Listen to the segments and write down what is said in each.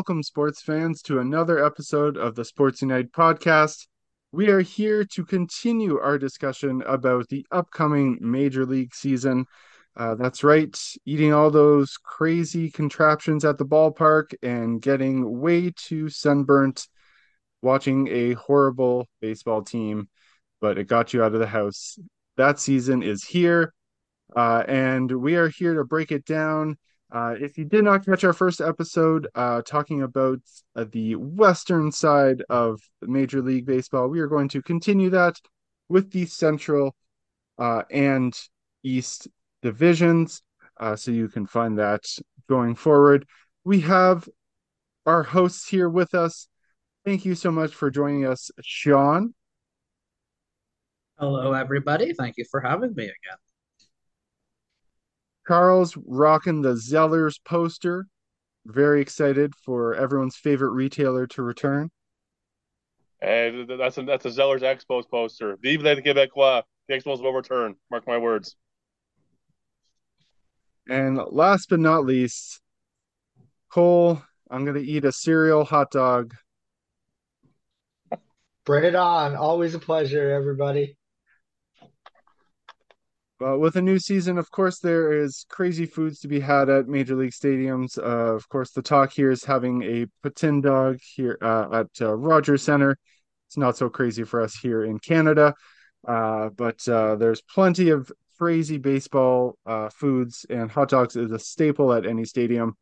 welcome, sports fans, to another episode of the Sports Unite podcast. We are here to continue our discussion about the upcoming Major League season. Uh, that's right, eating all those crazy contraptions at the ballpark and getting way too sunburnt watching a horrible baseball team, but it got you out of the house. That season is here, uh, and we are here to break it down. Uh, if you did not catch our first episode uh, talking about uh, the western side of Major League Baseball, we are going to continue that with the Central uh, and East divisions. Uh, so you can find that going forward. We have our hosts here with us. Thank you so much for joining us, Sean. Hello, everybody. Thank you for having me again. Carl's rocking the Zellers poster. Very excited for everyone's favorite retailer to return. Hey, that's a that's a Zellers Expos poster. Vive les Québécois. The Expos will return. Mark my words. And last but not least, Cole, I'm gonna eat a cereal hot dog. Bring it on. Always a pleasure, everybody. Well, with a new season, of course, there is crazy foods to be had at major league stadiums. Uh, of course, the talk here is having a poutine dog here uh, at uh, Rogers Centre. It's not so crazy for us here in Canada, uh, but uh, there's plenty of crazy baseball uh, foods, and hot dogs is a staple at any stadium.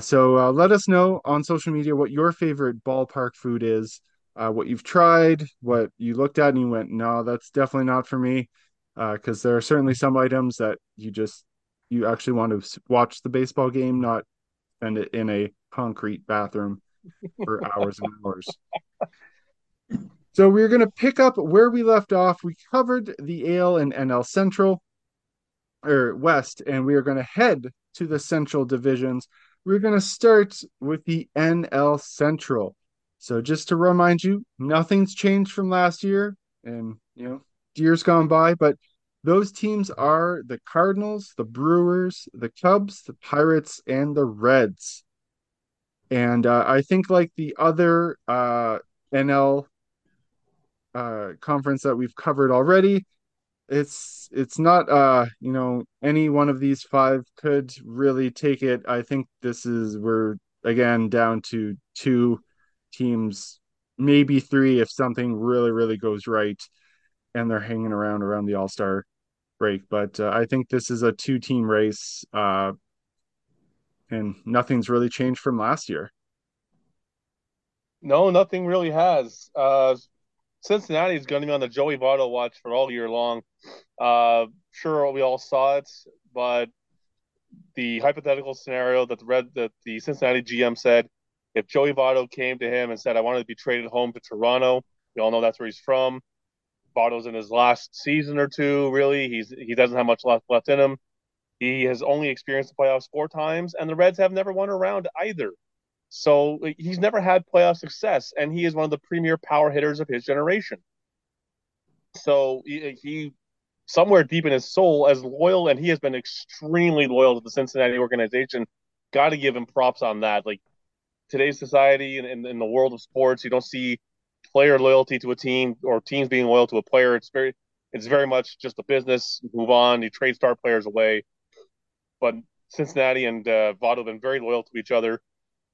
so let us know on social media what your favorite ballpark food is, what you've tried, what you looked at and you went, no, that's definitely not for me because uh, there are certainly some items that you just you actually want to watch the baseball game, not spend it in a concrete bathroom for hours and hours. So we're going to pick up where we left off. We covered the AL and NL Central or West, and we are going to head to the Central divisions. We're going to start with the NL Central. So just to remind you, nothing's changed from last year, and you know years gone by, but those teams are the Cardinals, the Brewers, the Cubs, the Pirates, and the Reds. And uh, I think, like the other uh, NL uh, conference that we've covered already, it's it's not uh you know any one of these five could really take it. I think this is we're again down to two teams, maybe three if something really really goes right and they're hanging around around the All Star break. But uh, I think this is a two team race, uh, and nothing's really changed from last year. No, nothing really has. Uh, Cincinnati is going to be on the Joey Votto watch for all year long. Uh, sure, we all saw it, but the hypothetical scenario that the red that the Cincinnati GM said, if Joey Votto came to him and said, "I wanted to be traded home to Toronto," we all know that's where he's from. Votto's in his last season or two. Really, he's he doesn't have much left left in him. He has only experienced the playoffs four times, and the Reds have never won a round either. So he's never had playoff success, and he is one of the premier power hitters of his generation. So he, he somewhere deep in his soul, as loyal, and he has been extremely loyal to the Cincinnati organization. Got to give him props on that. Like today's society and in, the world of sports, you don't see player loyalty to a team or teams being loyal to a player. It's very it's very much just a business. Move on. You trade star players away. But Cincinnati and uh, Votto have been very loyal to each other.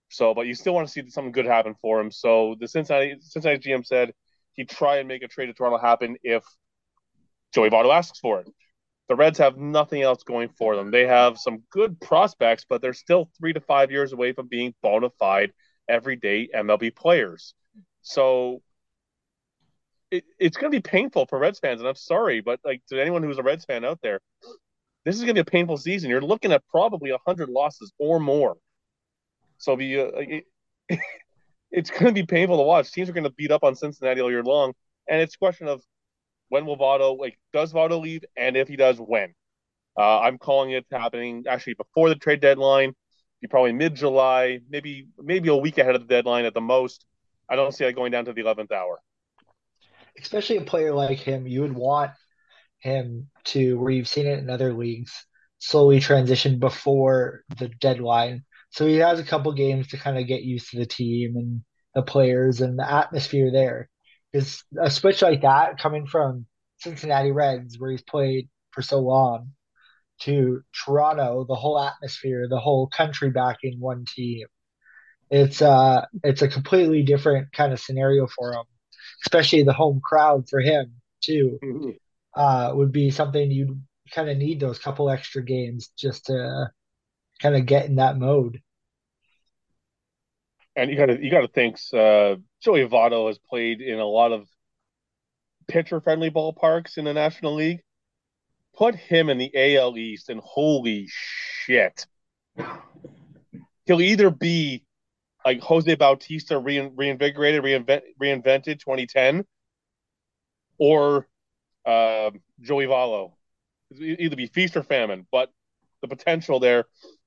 So, but you still want to see something good happen for him. So the Cincinnati Cincinnati GM said he'd try and make a trade to Toronto happen if Joey Votto asks for it. The Reds have nothing else going for them. They have some good prospects, but they're still three to five years away from being bona fide everyday MLB players. So it, it's going to be painful for Reds fans, and I'm sorry, but like to anyone who's a Reds fan out there, this is going to be a painful season. You're looking at probably hundred losses or more. So be uh, it, it's going to be painful to watch. Teams are going to beat up on Cincinnati all year long, and it's a question of when will Votto like does Votto leave, and if he does, when. Uh, I'm calling it happening actually before the trade deadline. Be probably mid July, maybe maybe a week ahead of the deadline at the most. I don't see it going down to the 11th hour especially a player like him, you would want him to, where you've seen it in other leagues, slowly transition before the deadline So he has a couple games to kind of get used to the team and the players and the atmosphere there. Because a switch like that coming from Cincinnati Reds, where he's played for so long, to Toronto, the whole atmosphere, the whole country backing one team. It's uh it's a completely different kind of scenario for him, especially the home crowd for him too. Mm-hmm. Uh, would be something you'd kind of need those couple extra games just to kind of get in that mode. And you gotta you gotta think uh, Joey Votto has played in a lot of pitcher friendly ballparks in the National League. Put him in the AL East, and holy shit, he'll either be like Jose Bautista rein, reinvigorated, reinvent, reinvented 2010, or uh, Joey Votto. Either be feast or famine, but the potential there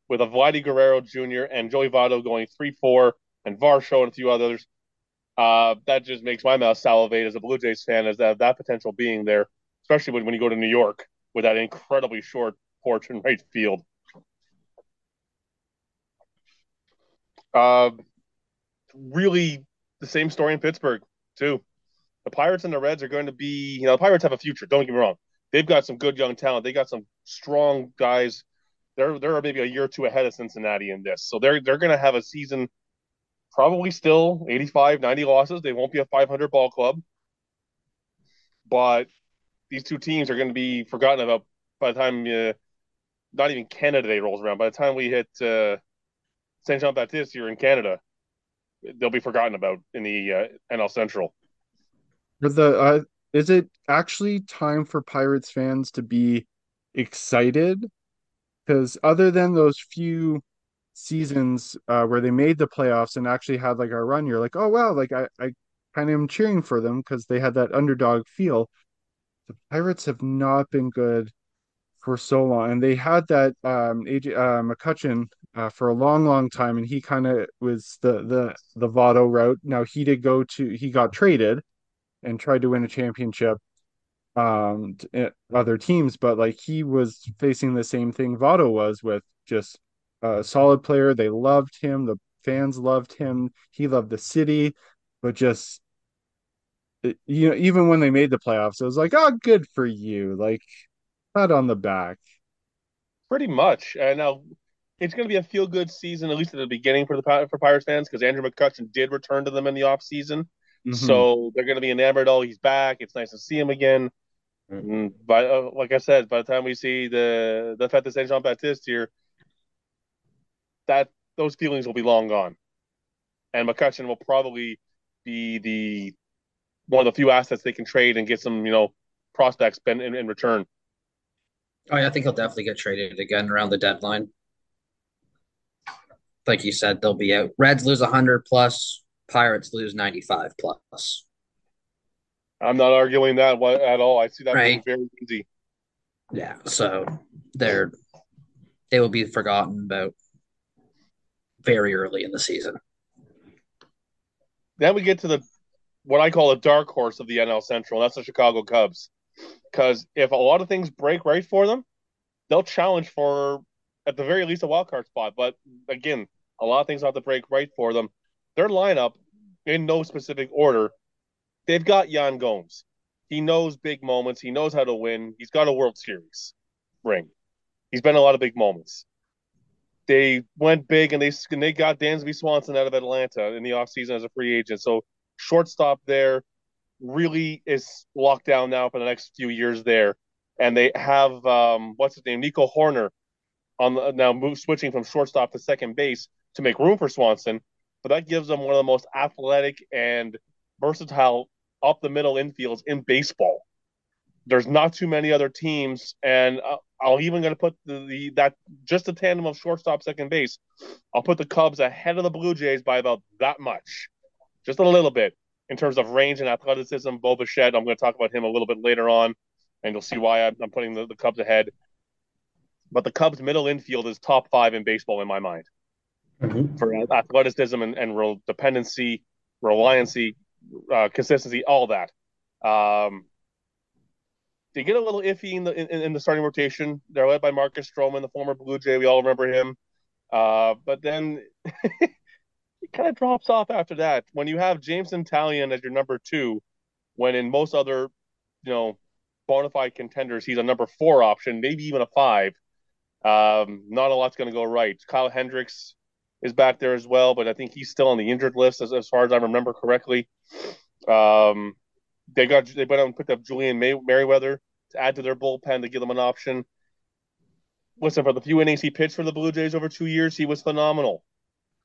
with a Vladdy Guerrero Jr. and Joey Votto going 3 4 and Varsho and a few others. Uh, that just makes my mouth salivate as a Blue Jays fan, as that, that potential being there, especially when, when you go to New York with that incredibly short porch and right field. Uh, really, the same story in Pittsburgh too. The Pirates and the Reds are going to be, you know, the Pirates have a future. Don't get me wrong; they've got some good young talent. They got some strong guys. They're they're maybe a year or two ahead of Cincinnati in this, so they're they're going to have a season probably still 85, 90 losses. They won't be a 500 ball club, but these two teams are going to be forgotten about by the time uh, not even Canada Day rolls around. By the time we hit uh, Saint Jean Baptiste here in Canada, they'll be forgotten about in the uh, NL Central. The uh, is it actually time for Pirates fans to be excited? Because other than those few seasons uh, where they made the playoffs and actually had like a run, you're like, oh wow, like I, I kind of am cheering for them because they had that underdog feel. The Pirates have not been good for so long, and they had that um AJ uh, McCutchen uh, for a long, long time, and he kind of was the the the Votto route. Now he did go to he got traded and tried to win a championship um to, other teams, but like he was facing the same thing Votto was with just a solid player. They loved him. The fans loved him. He loved the city, but just you know, even when they made the playoffs, it was like, oh, good for you. Like, pat on the back. Pretty much. And now it's going to be a feel good season, at least at the beginning for the for Pirates fans, because Andrew McCutchen did return to them in the off season. Mm-hmm. So they're going to be enamored. Oh, he's back. It's nice to see him again. Mm-hmm. But uh, like I said, by the time we see the the Fête de Saint Jean Baptiste here, that those feelings will be long gone, and McCutchen will probably be the one of the few assets they can trade and get some you know prospects in, in, in return. Oh, yeah, I think he'll definitely get traded again around the deadline. Like you said, they'll be out. Reds lose 100 plus, Pirates lose 95 plus. I'm not arguing that at all. I see that right. being very easy. Yeah, so they're they will be forgotten about very early in the season. Then we get to the what I call a dark horse of the NL Central. that's the Chicago Cubs. Because if a lot of things break right for them, they'll challenge for at the very least a wild card spot. But again, a lot of things have to break right for them. Their lineup, in no specific order, they've got Yan Gomes. He knows big moments. He knows how to win. He's got a World Series ring. He's been a lot of big moments. They went big and they and they got Dansby Swanson out of Atlanta in the offseason as a free agent. So shortstop there really is locked down now for the next few years there. And they have um, what's his name, Nico Hoerner, on the, now move, switching from shortstop to second base to make room for Swanson. But that gives them one of the most athletic and versatile up the middle infields in baseball. There's not too many other teams, and I'll even going to put the, the that just a tandem of shortstop, second base. I'll put the Cubs ahead of the Blue Jays by about that much, just a little bit in terms of range and athleticism. Bo I'm going to talk about him a little bit later on, and you'll see why I'm, I'm putting the, the Cubs ahead. But the Cubs' middle infield is top five in baseball in my mind mm-hmm. for athleticism and, and real dependency, reliancy, uh, consistency, all that. Um, they get a little iffy in the in, in, the starting rotation. They're led by Marcus Stroman, the former Blue Jay. We all remember him. Uh, but then it kind of drops off after that. When you have Jameson Taillon as your number two, when in most other, you know, bona fide contenders, he's a number four option, maybe even a five. Um, not a lot's going to go right. Kyle Hendricks is back there as well, but I think he's still on the injured list as, as far as I remember correctly. Um, they got they went out and picked up Julian May- Merryweather to add to their bullpen to give them an option. Listen, for the few innings he pitched for the Blue Jays over two years, he was phenomenal.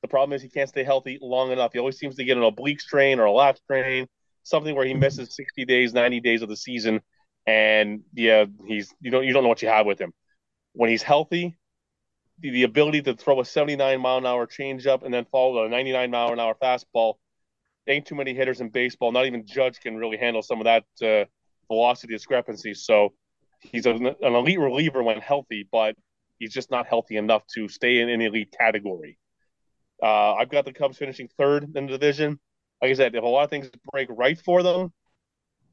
The problem is he can't stay healthy long enough. He always seems to get an oblique strain or a lat strain, something where he misses 60 days, 90 days of the season, and yeah, he's you don't you don't know what you have with him. When he's healthy, the, the ability to throw a 79 mile an hour changeup and then follow a 99 mile an hour fastball ain't too many hitters in baseball. Not even Judge can really handle some of that uh, velocity discrepancy. So he's an, an, elite reliever when healthy, but he's just not healthy enough to stay in an elite category. Uh, I've got the Cubs finishing third in the division. Like I said, if a lot of things break right for them,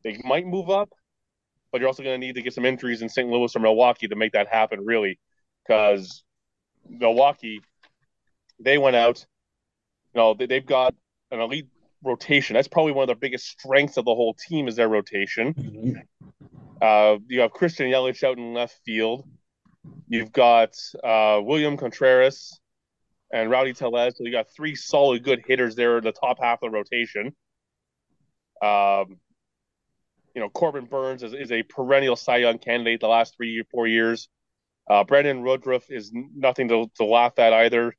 they might move up, but you're also going to need to get some injuries in St. Louis or Milwaukee to make that happen, really, because Milwaukee, they went out. You know, they, they've got an elite rotation. That's probably one of the biggest strengths of the whole team is their rotation. Mm-hmm. Uh, you have Christian Yelich out in left field. You've got uh, William Contreras and Rowdy Tellez. So you got three solid, good hitters there in the top half of the rotation. Um, you know, Corbin Burnes is, is a perennial Cy Young candidate the last three or four years. Uh, Brandon Woodruff is nothing to, to laugh at either.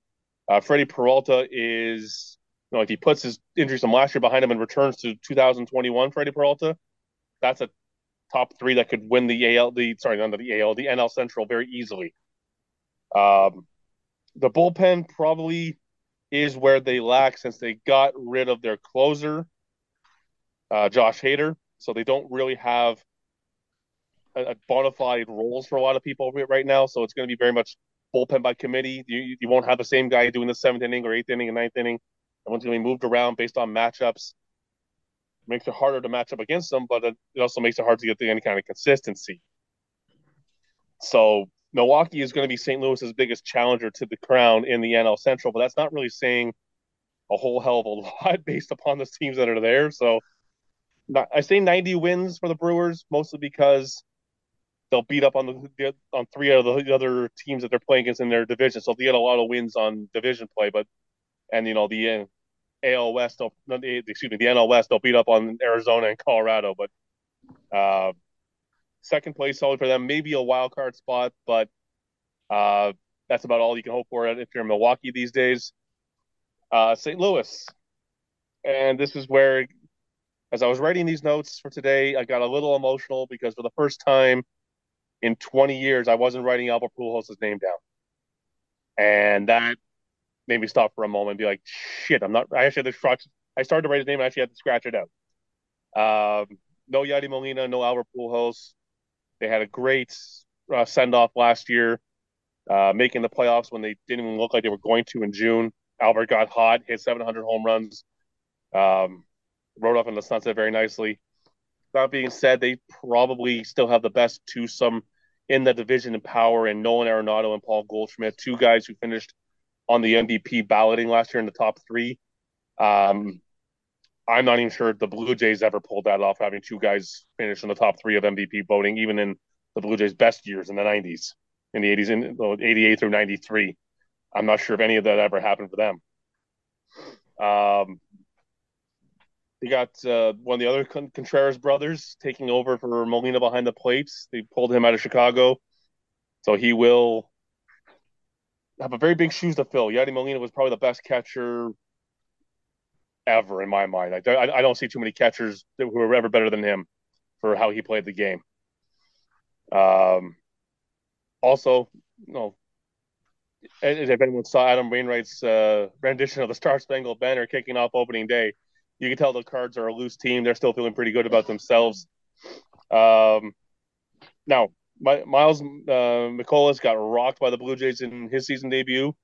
Uh, Freddie Peralta is you know, if he puts his injuries from last year behind him and returns to 2021, Freddie Peralta, that's a top three that could win the AL, the sorry, not the AL, the NL Central very easily. Um, the bullpen probably is where they lack since they got rid of their closer, uh, Josh Hader. So they don't really have a, bona fide roles for a lot of people right now. So it's going to be very much bullpen by committee. You, you won't have the same guy doing the seventh inning or eighth inning and ninth inning. Everyone's going to be moved around based on matchups. It makes it harder to match up against them, but it also makes it hard to get any kind of consistency. So Milwaukee is going to be St. Louis's biggest challenger to the crown in the NL Central, but that's not really saying a whole hell of a lot based upon the teams that are there. So I say 90 wins for the Brewers, mostly because they'll beat up on the on three of the other teams that they're playing against in their division. So they get a lot of wins on division play, but and you know the uh, AL West, excuse me, the NL West, they'll beat up on Arizona and Colorado. But uh, second place solid for them, maybe a wild card spot, but uh, that's about all you can hope for if you're in Milwaukee these days. Uh, St. Louis, and this is where, as I was writing these notes for today, I got a little emotional because for the first time in 20 years, I wasn't writing Albert Pujols' name down, and that made me stop for a moment and be like, shit, I'm not. I actually had to scratch. I started to write his name and I actually had to scratch it out. Um, no Yadi Molina, no Albert Pujols. They had a great uh, send off last year, uh, making the playoffs when they didn't even look like they were going to in June. Albert got hot, hit 700 home runs, um, rode off in the sunset very nicely. That being said, they probably still have the best twosome in the division in power and Nolan Arenado and Paul Goldschmidt, two guys who finished on the MVP balloting last year in the top three. Um, I'm not even sure the Blue Jays ever pulled that off, having two guys finish in the top three of MVP voting, even in the Blue Jays' best years in the 90s, in the 80s, in 88 through 93. I'm not sure if any of that ever happened for them. Um, they got uh, one of the other Contreras brothers taking over for Molina behind the plates. They pulled him out of Chicago, so he will have a very big shoes to fill. Yadi Molina was probably the best catcher ever in my mind. I, I, don't see too many catchers who are ever better than him for how he played the game. Um, also, know, if anyone saw Adam Wainwright's uh, rendition of the Star Spangled Banner kicking off opening day, you can tell the Cards are a loose team. They're still feeling pretty good about themselves. Um, now, my, Miles uh, Mikolas got rocked by the Blue Jays in his season debut,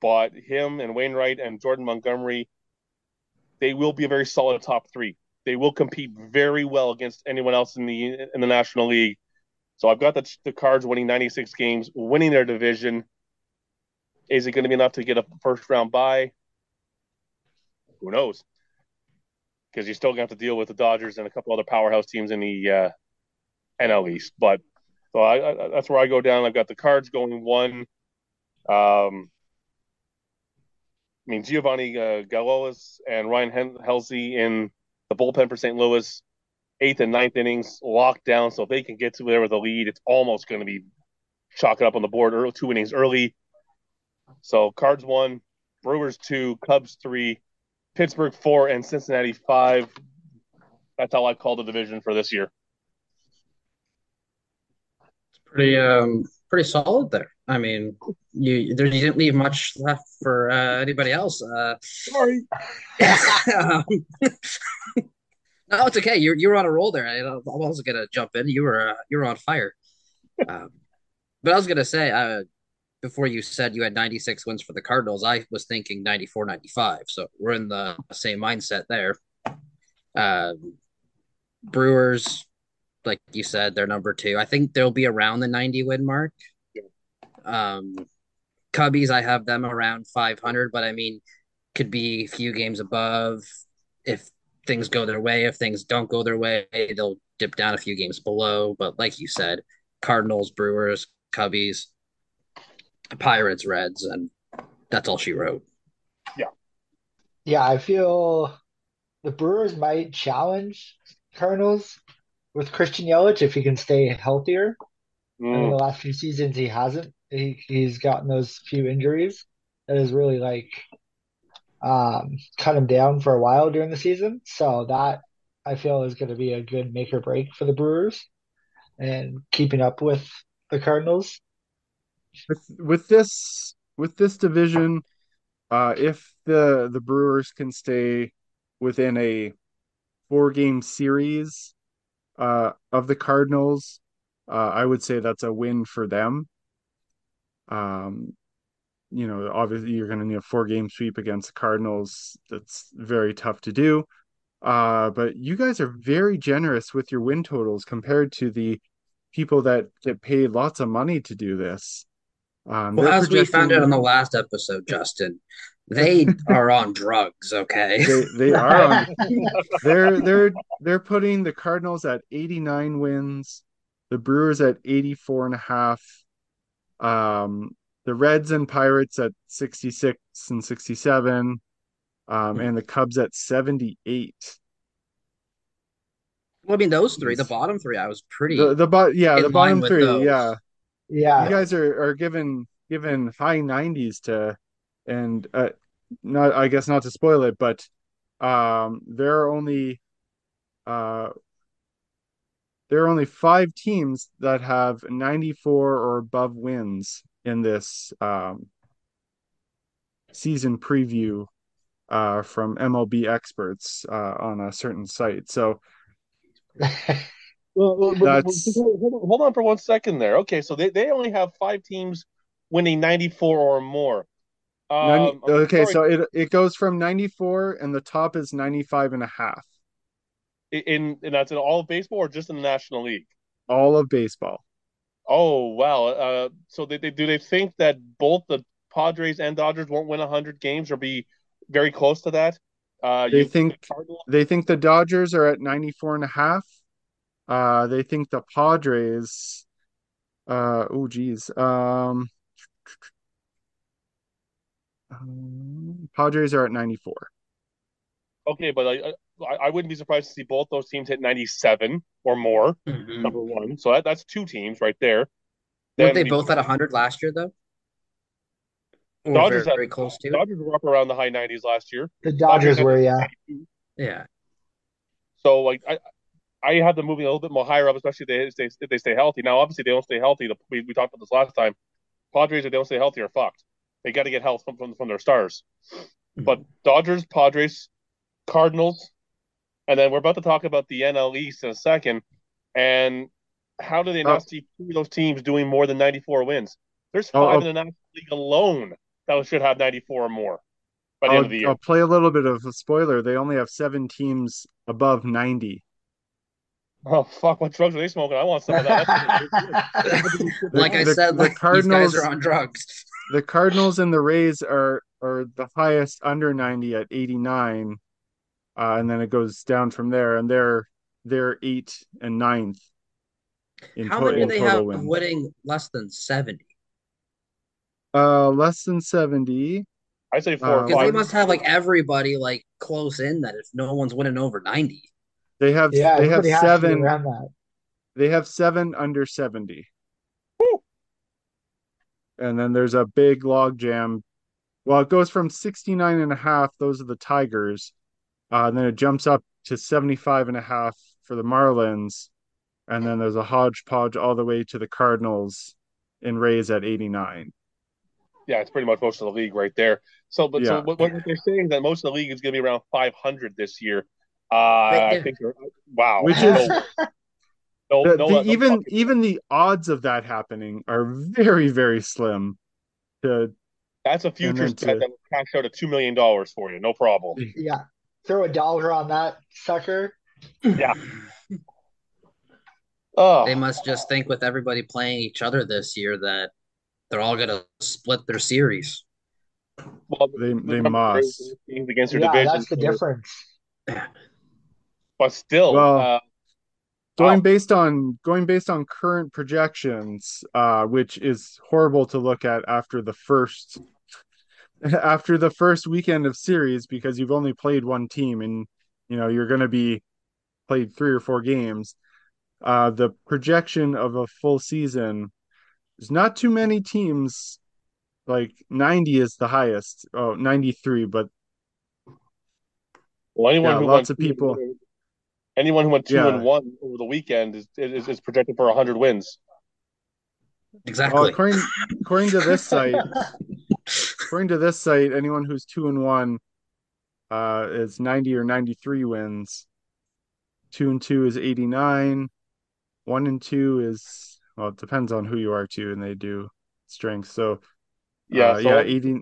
but him and Wainwright and Jordan Montgomery, they will be a very solid top three. They will compete very well against anyone else in the in the National League. So I've got the, the Cards winning 96 games, winning their division. Is it going to be enough to get a first round bye? Who knows? Because you're still going to have to deal with the Dodgers and a couple other powerhouse teams in the uh, NL East. But so I, I, that's where I go down. I've got the Cards going one. Um, I mean, Giovanni uh, Gallegos and Ryan Helsley in the bullpen for St. Louis, eighth and ninth innings locked down. So if they can get to there with a lead, it's almost going to be chalking up on the board early, two innings early. So Cards one, Brewers two, Cubs three, Pittsburgh four, and Cincinnati five. That's how I call the division for this year. It's pretty um pretty solid there. I mean, you there you didn't leave much left for uh, anybody else. Uh, Sorry. um, no, it's okay. You're you're on a roll there. I, I wasn't gonna jump in. You were uh, you were on fire. Um, but I was gonna say, uh, before you said you had 96 wins for the Cardinals, I was thinking 94, 95. So we're in the same mindset there. Uh, Brewers, like you said, they're number two. I think they'll be around the 90 win mark. Um, Cubbies, I have them around 500, but I mean, could be a few games above if things go their way. If things don't go their way, they'll dip down a few games below. But like you said, Cardinals, Brewers, Cubbies, Pirates, Reds, and that's all she wrote. Yeah. Yeah, I feel the Brewers might challenge Cardinals with Christian Yelich if he can stay healthier. Mm. In the last few seasons, he hasn't. He, he's gotten those few injuries that has really like um, cut him down for a while during the season. So that I feel is going to be a good make or break for the Brewers and keeping up with the Cardinals with with this with this division, uh, if the the Brewers can stay within a four game series uh, of the Cardinals, uh, I would say that's a win for them. Um, you know, obviously you're going to need a four game sweep against the Cardinals. That's very tough to do. Uh, but you guys are very generous with your win totals compared to the people that get paid lots of money to do this. Um, well, as we found out on the last episode, Justin, they are on drugs. Okay, they, they are. On, they're they're they're putting the Cardinals at 89 wins, the Brewers at 84 and a half, um, the Reds and Pirates at 66 and 67, um, and the Cubs at 78. Well, I mean, those three, the bottom three, I was pretty. The, the yeah, the bottom three, those. yeah. Yeah, you guys are are given given high 90s to, and uh, not I guess not to spoil it, but um, there are only uh, there are only five teams that have 94 or above wins in this um, season preview uh, from MLB experts uh, on a certain site. So Well, hold on for one second there. Okay, so they, they only have five teams winning 94 or more. Um, 90, okay, so it it goes from 94 and the top is 95 and a half. In and that's in all of baseball or just in the National League? All of baseball. Oh wow! Uh, so they, they do they think that both the Padres and Dodgers won't win 100 games or be very close to that? Uh, they think the they think the Dodgers are at 94 and a half uh, they think the Padres. Uh, oh, geez. Um, um, Padres are at 94. Okay, but I, I, I wouldn't be surprised to see both those teams hit 97 or more. Mm-hmm. Number one, so that, that's two teams right there. Weren't they both at 100 last year though? Or Dodgers very, very close to. Dodgers were up around the high 90s last year. The Dodgers, Dodgers were, yeah. Yeah. So like I, I have them moving a little bit more higher up, especially if they, if they stay healthy. Now, obviously, they don't stay healthy. We, we talked about this last time. Padres, if they don't stay healthy, are fucked. They got to get health from, from, from their stars. Mm-hmm. But Dodgers, Padres, Cardinals, and then we're about to talk about the NL East in a second. And how do they not oh. see two of those teams doing more than 94 wins? There's oh, five oh, in the National League alone that should have 94 or more by the I'll, end of the year. I'll play a little bit of a spoiler. They only have seven teams above 90. Oh fuck! What drugs are they smoking? I want some of that. like I said, the, like Cardinals, these guys are on drugs. the Cardinals and the Rays are are the highest under 90 at 89. Uh, and then it goes down from there, and they're they're eight and ninth in, How to- many do they have wins. winning less than 70? Uh, less than 70. I say four. Uh, because they must have like everybody like close in that if no one's winning over 90. They have yeah, they have seven around that. They have seven under 70. Woo! And then there's a big log jam. Well, it goes from 69 and a half, those are the Tigers. Uh, and then it jumps up to 75 and a half for the Marlins. And then there's a hodgepodge all the way to the Cardinals in Rays at 89. Yeah, it's pretty much most of the league right there. So, but yeah. so what, what, they're saying is that most of the league is going to be around 500 this year. Uh, I think, wow, which is no, the, no, the, even even the odds of that happening are very very slim. To that's a futures bet that will cash out at two million dollars for you, no problem. Yeah, throw a dollar on that sucker. Yeah. oh. They must just think with everybody playing each other this year that they're all going to split their series. Well, they they must against their yeah, division. That's the difference. But still, well, uh, going wow. based on going based on current projections, uh, which is horrible to look at after the first after the first weekend of series because you've only played one team and you know you're going to be played three or four games uh the projection of a full season there's not too many teams like 90 is the highest oh 93 but well anyone yeah, who lots of people anyone who went two yeah. and one over the weekend is, is, is projected for 100 wins exactly well, according, according to this site according to this site, anyone who's two and one uh, is 90 or 93 wins. Two and two is 89. One and two is well, it depends on who you are too, and they do strength. So yeah, uh, so... yeah, 80.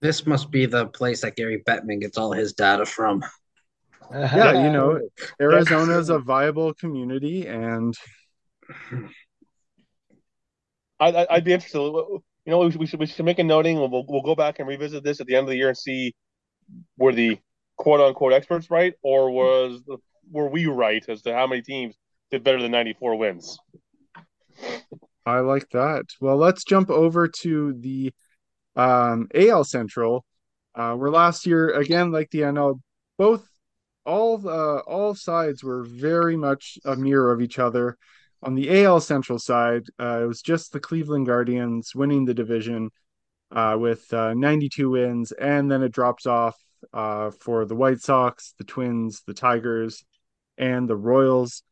This must be the place that Gary Bettman gets all his data from. yeah, you know, Arizona is a viable community, and I, I'd be interested you know, we should we should make a noting. We'll we'll go back and revisit this at the end of the year and see were the quote unquote experts right, or was the, were we right as to how many teams did better than ninety four wins? I like that. Well, let's jump over to the um, AL Central, uh, where last year again, like the NL, both all uh, all sides were very much a mirror of each other on the AL Central side, uh, it was just the Cleveland Guardians winning the division uh, with uh, 92 wins, and then it drops off uh, for the White Sox, the Twins, the Tigers, and the Royals.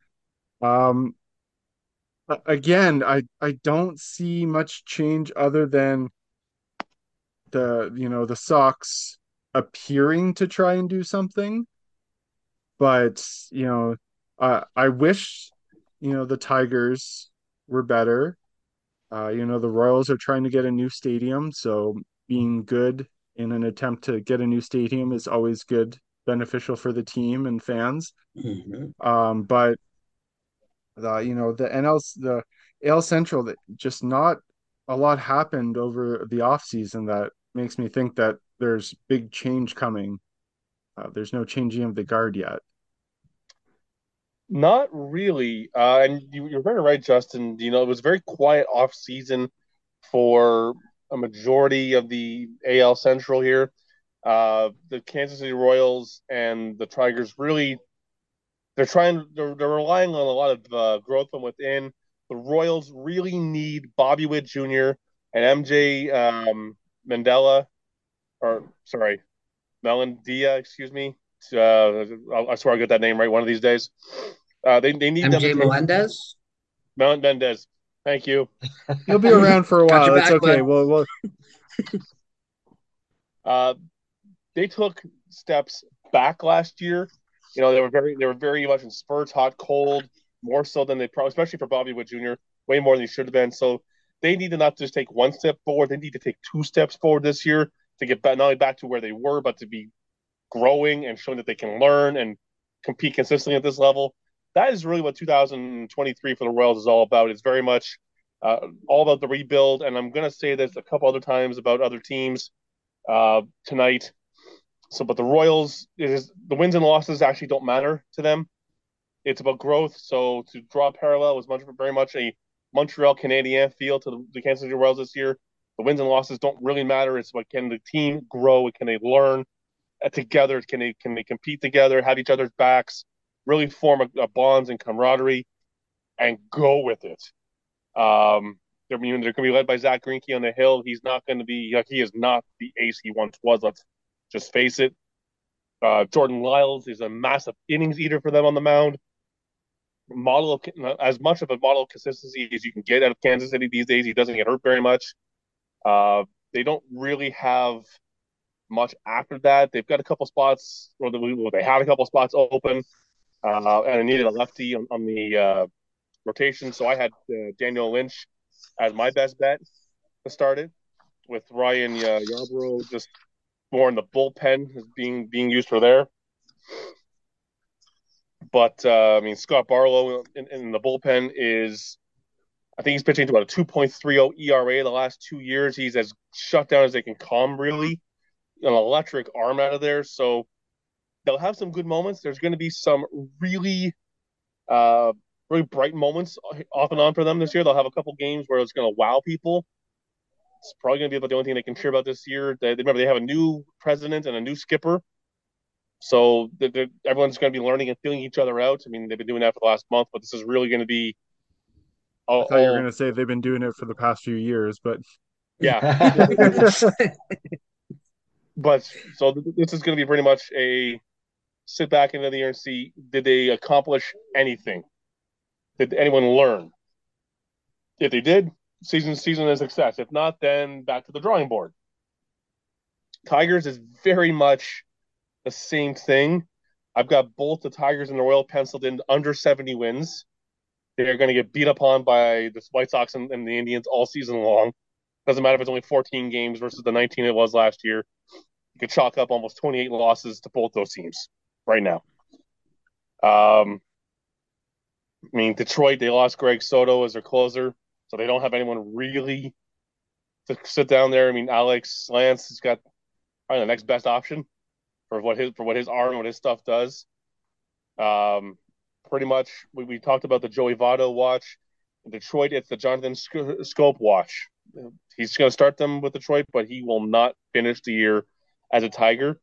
Um, again, I I don't see much change other than the you know the Sox appearing to try and do something, but you know, uh, I wish you know the Tigers were better. Uh, you know the Royals are trying to get a new stadium, so being good in an attempt to get a new stadium is always good, beneficial for the team and fans. Mm-hmm. Um, but the you know the NL the AL Central that just not a lot happened over the off season that makes me think that there's big change coming. Uh, there's no changing of the guard yet. Not really. Uh, and you, are very right, Justin. You know, it was very quiet off season for a majority of the AL Central here. Uh, the Kansas City Royals and the Tigers really, they're trying, they're, they're relying on a lot of uh, growth from within. The Royals really need Bobby Witt Jr. and MJ um, Mandela, or sorry, Melandia, excuse me. Uh, I swear I'll get that name right one of these days. Uh, they they need MJ them Melendez. Melendez. Thank you. He'll be around for a while. It's okay. Well, well. uh, they took steps back last year. You know, they were very they were very much in spurts, hot, cold, more so than they probably, especially for Bobby Wood Jr. Way more than he should have been. So they need to not just take one step forward; they need to take two steps forward this year to get back not only back to where they were, but to be growing and showing that they can learn and compete consistently at this level that is really what 2023 for the Royals is all about. It's very much uh, all about the rebuild. And I'm going to say this a couple other times about other teams uh, tonight. So, but the Royals, is the wins and losses actually don't matter to them. It's about growth. So to draw a parallel was much very much a Montreal Canadien feel to the, the Kansas City Royals this year. The wins and losses don't really matter. It's what can the team grow? Can they learn together? Can they can they compete together? Have each other's backs? Really form a, a bonds and camaraderie, and go with it. Um, they're, going to be led by Zack Greinke on the hill. He's not going to be like he is not the ace he once was. Let's just face it. Uh, Jordan Lyles is a massive innings eater for them on the mound. Model of as much of a model of consistency as you can get out of Kansas City these days. He doesn't get hurt very much. Uh, they don't really have much after that. They've got a couple spots, or they have a couple spots open, uh, and I needed a lefty on, on the uh, rotation. So I had uh, Daniel Lynch as my best bet to start it, with Ryan uh, Yarbrough just more in the bullpen being being used for there. But uh, I mean, Scott Barlow in, in, the bullpen is, I think he's pitching to about a 2.30 ERA the last two years. He's as shut down as they can come, really. An electric arm out of there. So they'll have some good moments. There's going to be some really, uh, really bright moments off and on for them this year. They'll have a couple games where it's going to wow people. It's probably going to be about the only thing they can cheer about this year. They, remember they have a new president and a new skipper, so they're, they're, everyone's going to be learning and feeling each other out. I mean, they've been doing that for the last month, but this is really going to be. All, I thought you were going to say they've been doing it for the past few years, but yeah. but so this is going to be pretty much a sit back into the year and see did they accomplish anything? Did anyone learn? If they did, season season a success. If not, then back to the drawing board. Tigers is very much the same thing. I've got both the Tigers and the Royal penciled in under 70 wins. They're going to get beat upon by the White Sox and, and the Indians all season long. Doesn't matter if it's only 14 games versus the 19 it was last year. You could chalk up almost 28 losses to both those teams right now. Um, I mean, Detroit, they lost Greg Soto as their closer. So they don't have anyone really to sit down there. I mean, Alex Lance has got probably the next best option for what his for what his arm what his stuff does. Um, pretty much we, we talked about the Joey Votto watch. In Detroit, it's the Jonathan Schoop watch. He's going to start them with Detroit, but he will not finish the year as a Tiger.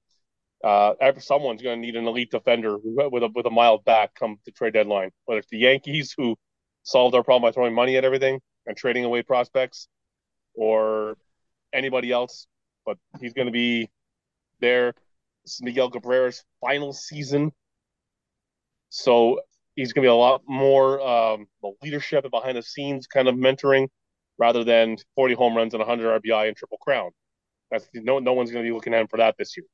Uh, someone's going to need an elite defender with a with a mild back come the trade deadline. Whether it's the Yankees who solved our problem by throwing money at everything, and trading away prospects or anybody else, but he's going to be there. This is Miguel Cabrera's final season. So he's going to be a lot more um, the leadership and behind the scenes kind of mentoring rather than 40 home runs and 100 RBI and triple crown. That's no no one's going to be looking at him for that this year.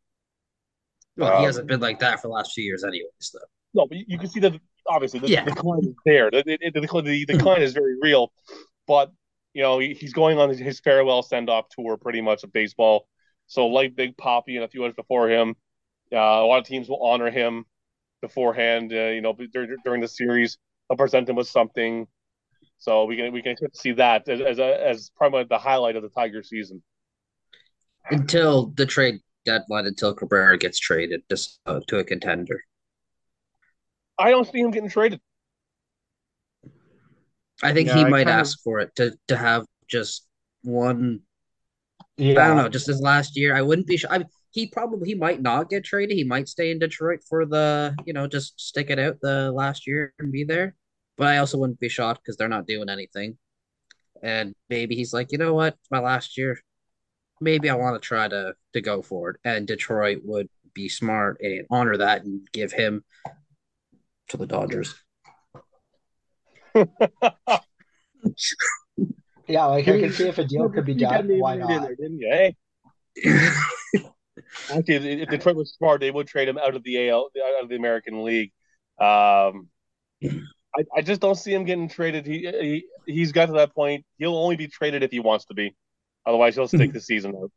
Well, um, he hasn't been like that for the last few years, anyways. Though. No, but you, can see that obviously the, yeah. the decline is there. The, the, the, decline is very real but you know he, he's going on his farewell send off tour pretty much of baseball. So like Big Poppy and a few others before him, uh, a lot of teams will honor him beforehand. Uh, you know during, during the series, they'll present him with something. So we can we can see that as as, a, as probably the highlight of the Tiger season. Until the trade deadline, until Cabrera gets traded just uh, to a contender. I don't see him getting traded. I think yeah, he I might ask of... for it to to have just one. Yeah. I don't know, just as last year. I wouldn't be. Sh- I he probably he might not get traded. He might stay in Detroit for the you know just stick it out the last year and be there. But I also wouldn't be shocked because they're not doing anything. And maybe he's like, you know what, it's my last year. Maybe I want to try to to go for it. And Detroit would be smart and honor that and give him to the Dodgers. yeah, like I can see if a deal could be done. Why not? There, didn't you? Hey. Actually, if Detroit was smart, they would trade him out of the AL, out of the American League. Um, I, I just don't see him getting traded. He, he he's got to that point. He'll only be traded if he wants to be. Otherwise, he'll stick the season out.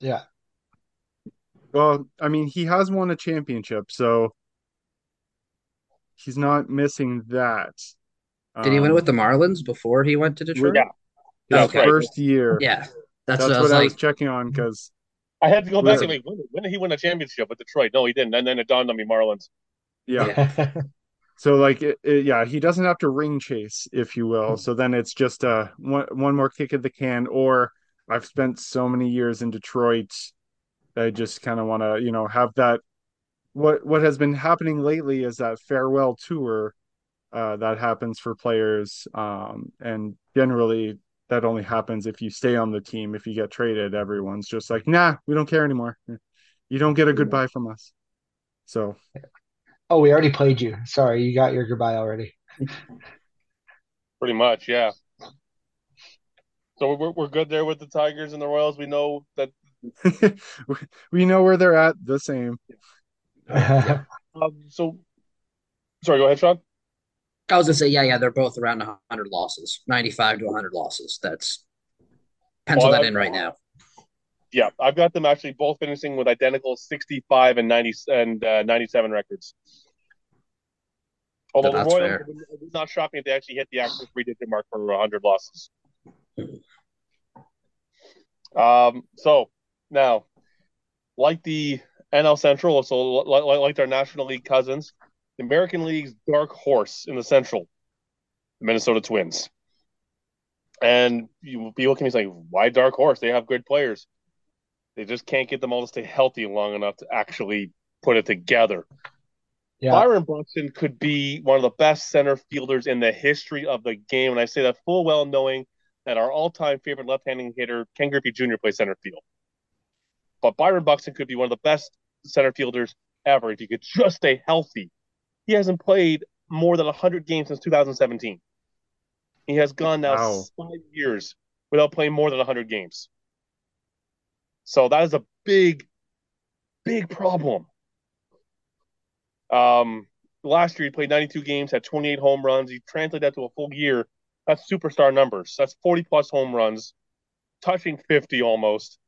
Yeah. Well, I mean, he has won a championship, so he's not missing that. Did he win it Um, with the Marlins before he went to Detroit? Yeah. his That's right. first year. Yeah. That's, That's what I what was I like. was checking on because I had to go back and like, when, when did he win a championship with Detroit? No, he didn't. And then it dawned on me, Marlins. yeah. So like it, it- yeah, he doesn't have to ring chase, if you will. So then it's just uh one one more kick at the can, or I've spent so many years in Detroit, I just kind of want to, you know, have that. What what has been happening lately is that farewell tour uh, that happens for players, um, and generally that only happens if you stay on the team. If you get traded, everyone's just like, nah, we don't care anymore. You don't get a goodbye from us. So Oh, we already played you. Sorry, you got your goodbye already. Pretty much, yeah. So we're we're good there with the Tigers and the Royals. We know that. we know where they're at. The same. Um, so, sorry, go ahead, Sean. I was gonna say, yeah, yeah, they're both around 100 losses, 95 to 100 losses. That's pencil Well, that I- in right now. Yeah, I've got them actually both finishing with identical 65 and 90 and uh, 97 records. Although That's fair. it would not shock me if they actually hit the actual three-digit mark for 100 losses. Um, so now, like the NL Central, so like, like, like their National League cousins, the American League's dark horse in the Central, the Minnesota Twins. And you be looking at me like, why dark horse? They have good players. They just can't get them all to stay healthy long enough to actually put it together. Yeah. Byron Buxton could be one of the best center fielders in the history of the game, and I say that full well knowing that our all-time favorite left-handed hitter, Ken Griffey Jr., plays center field. But Byron Buxton could be one of the best center fielders ever if he could just stay healthy. He hasn't played more than 100 games since 2017. He has gone now Wow. five years without playing more than 100 games. So that is a big, big problem. Um, last year he played 92 games, had 28 home runs. You translate that to a full year, that's superstar numbers. That's 40 plus home runs, touching 50 almost.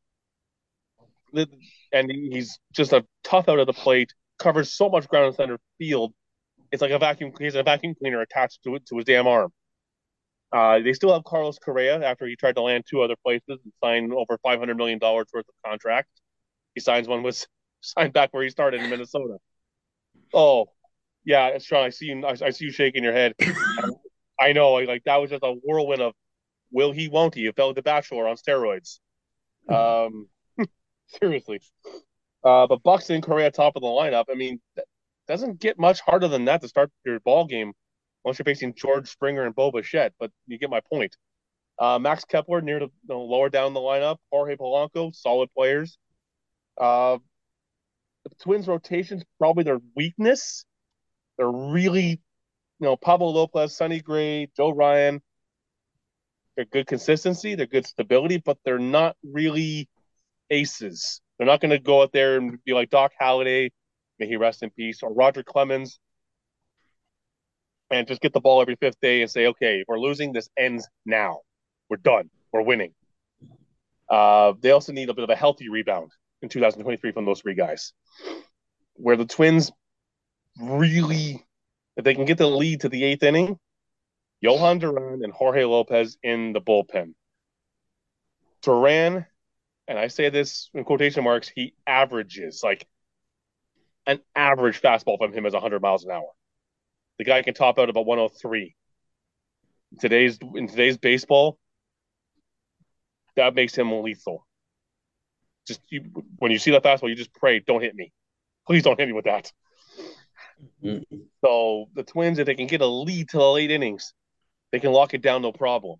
And he's just a tough out of the plate, covers so much ground in center field. It's like a vacuum. He's a vacuum cleaner attached to it to his damn arm. Uh, they still have Carlos Correa after he tried to land two other places and sign over 500 million dollars worth of contract. He signs one was signed back where he started in Minnesota. Oh, yeah, Sean, I see you. I, I see you shaking your head. I know, like, like, that was just a whirlwind of will he, won't he? It felt like The Bachelor on steroids. Um, seriously. Uh, but Buxton, Correa, top of the lineup. I mean, doesn't get much harder than that to start your ball game, unless you're facing George Springer and Bo Bichette. But you get my point. Uh, Max Kepler near the you know, lower down the lineup. Jorge Polanco, solid players. Uh, the Twins' rotation's probably their weakness. They're really, you know, Pablo Lopez, Sonny Gray, Joe Ryan. They're good consistency, they're good stability, but they're not really aces. They're not going to go out there and be like Doc Halladay, may he rest in peace, or Roger Clemens, and just get the ball every fifth day and say, okay, if we're losing, this ends now. We're done. We're winning. Uh, they also need a bit of a healthy rebound in 2023 from those three guys. Where the Twins really, if they can get the lead to the eighth inning, Jhoan Duran and Jorge Lopez in the bullpen. Duran, and I say this in quotation marks, he averages like an average fastball from him is 100 miles an hour. The guy can top out about 103. Today's in today's baseball, that makes him lethal. Just you, when you see that fastball, you just pray, don't hit me. Please don't hit me with that. Mm. So the Twins, if they can get a lead to the late innings, they can lock it down no problem.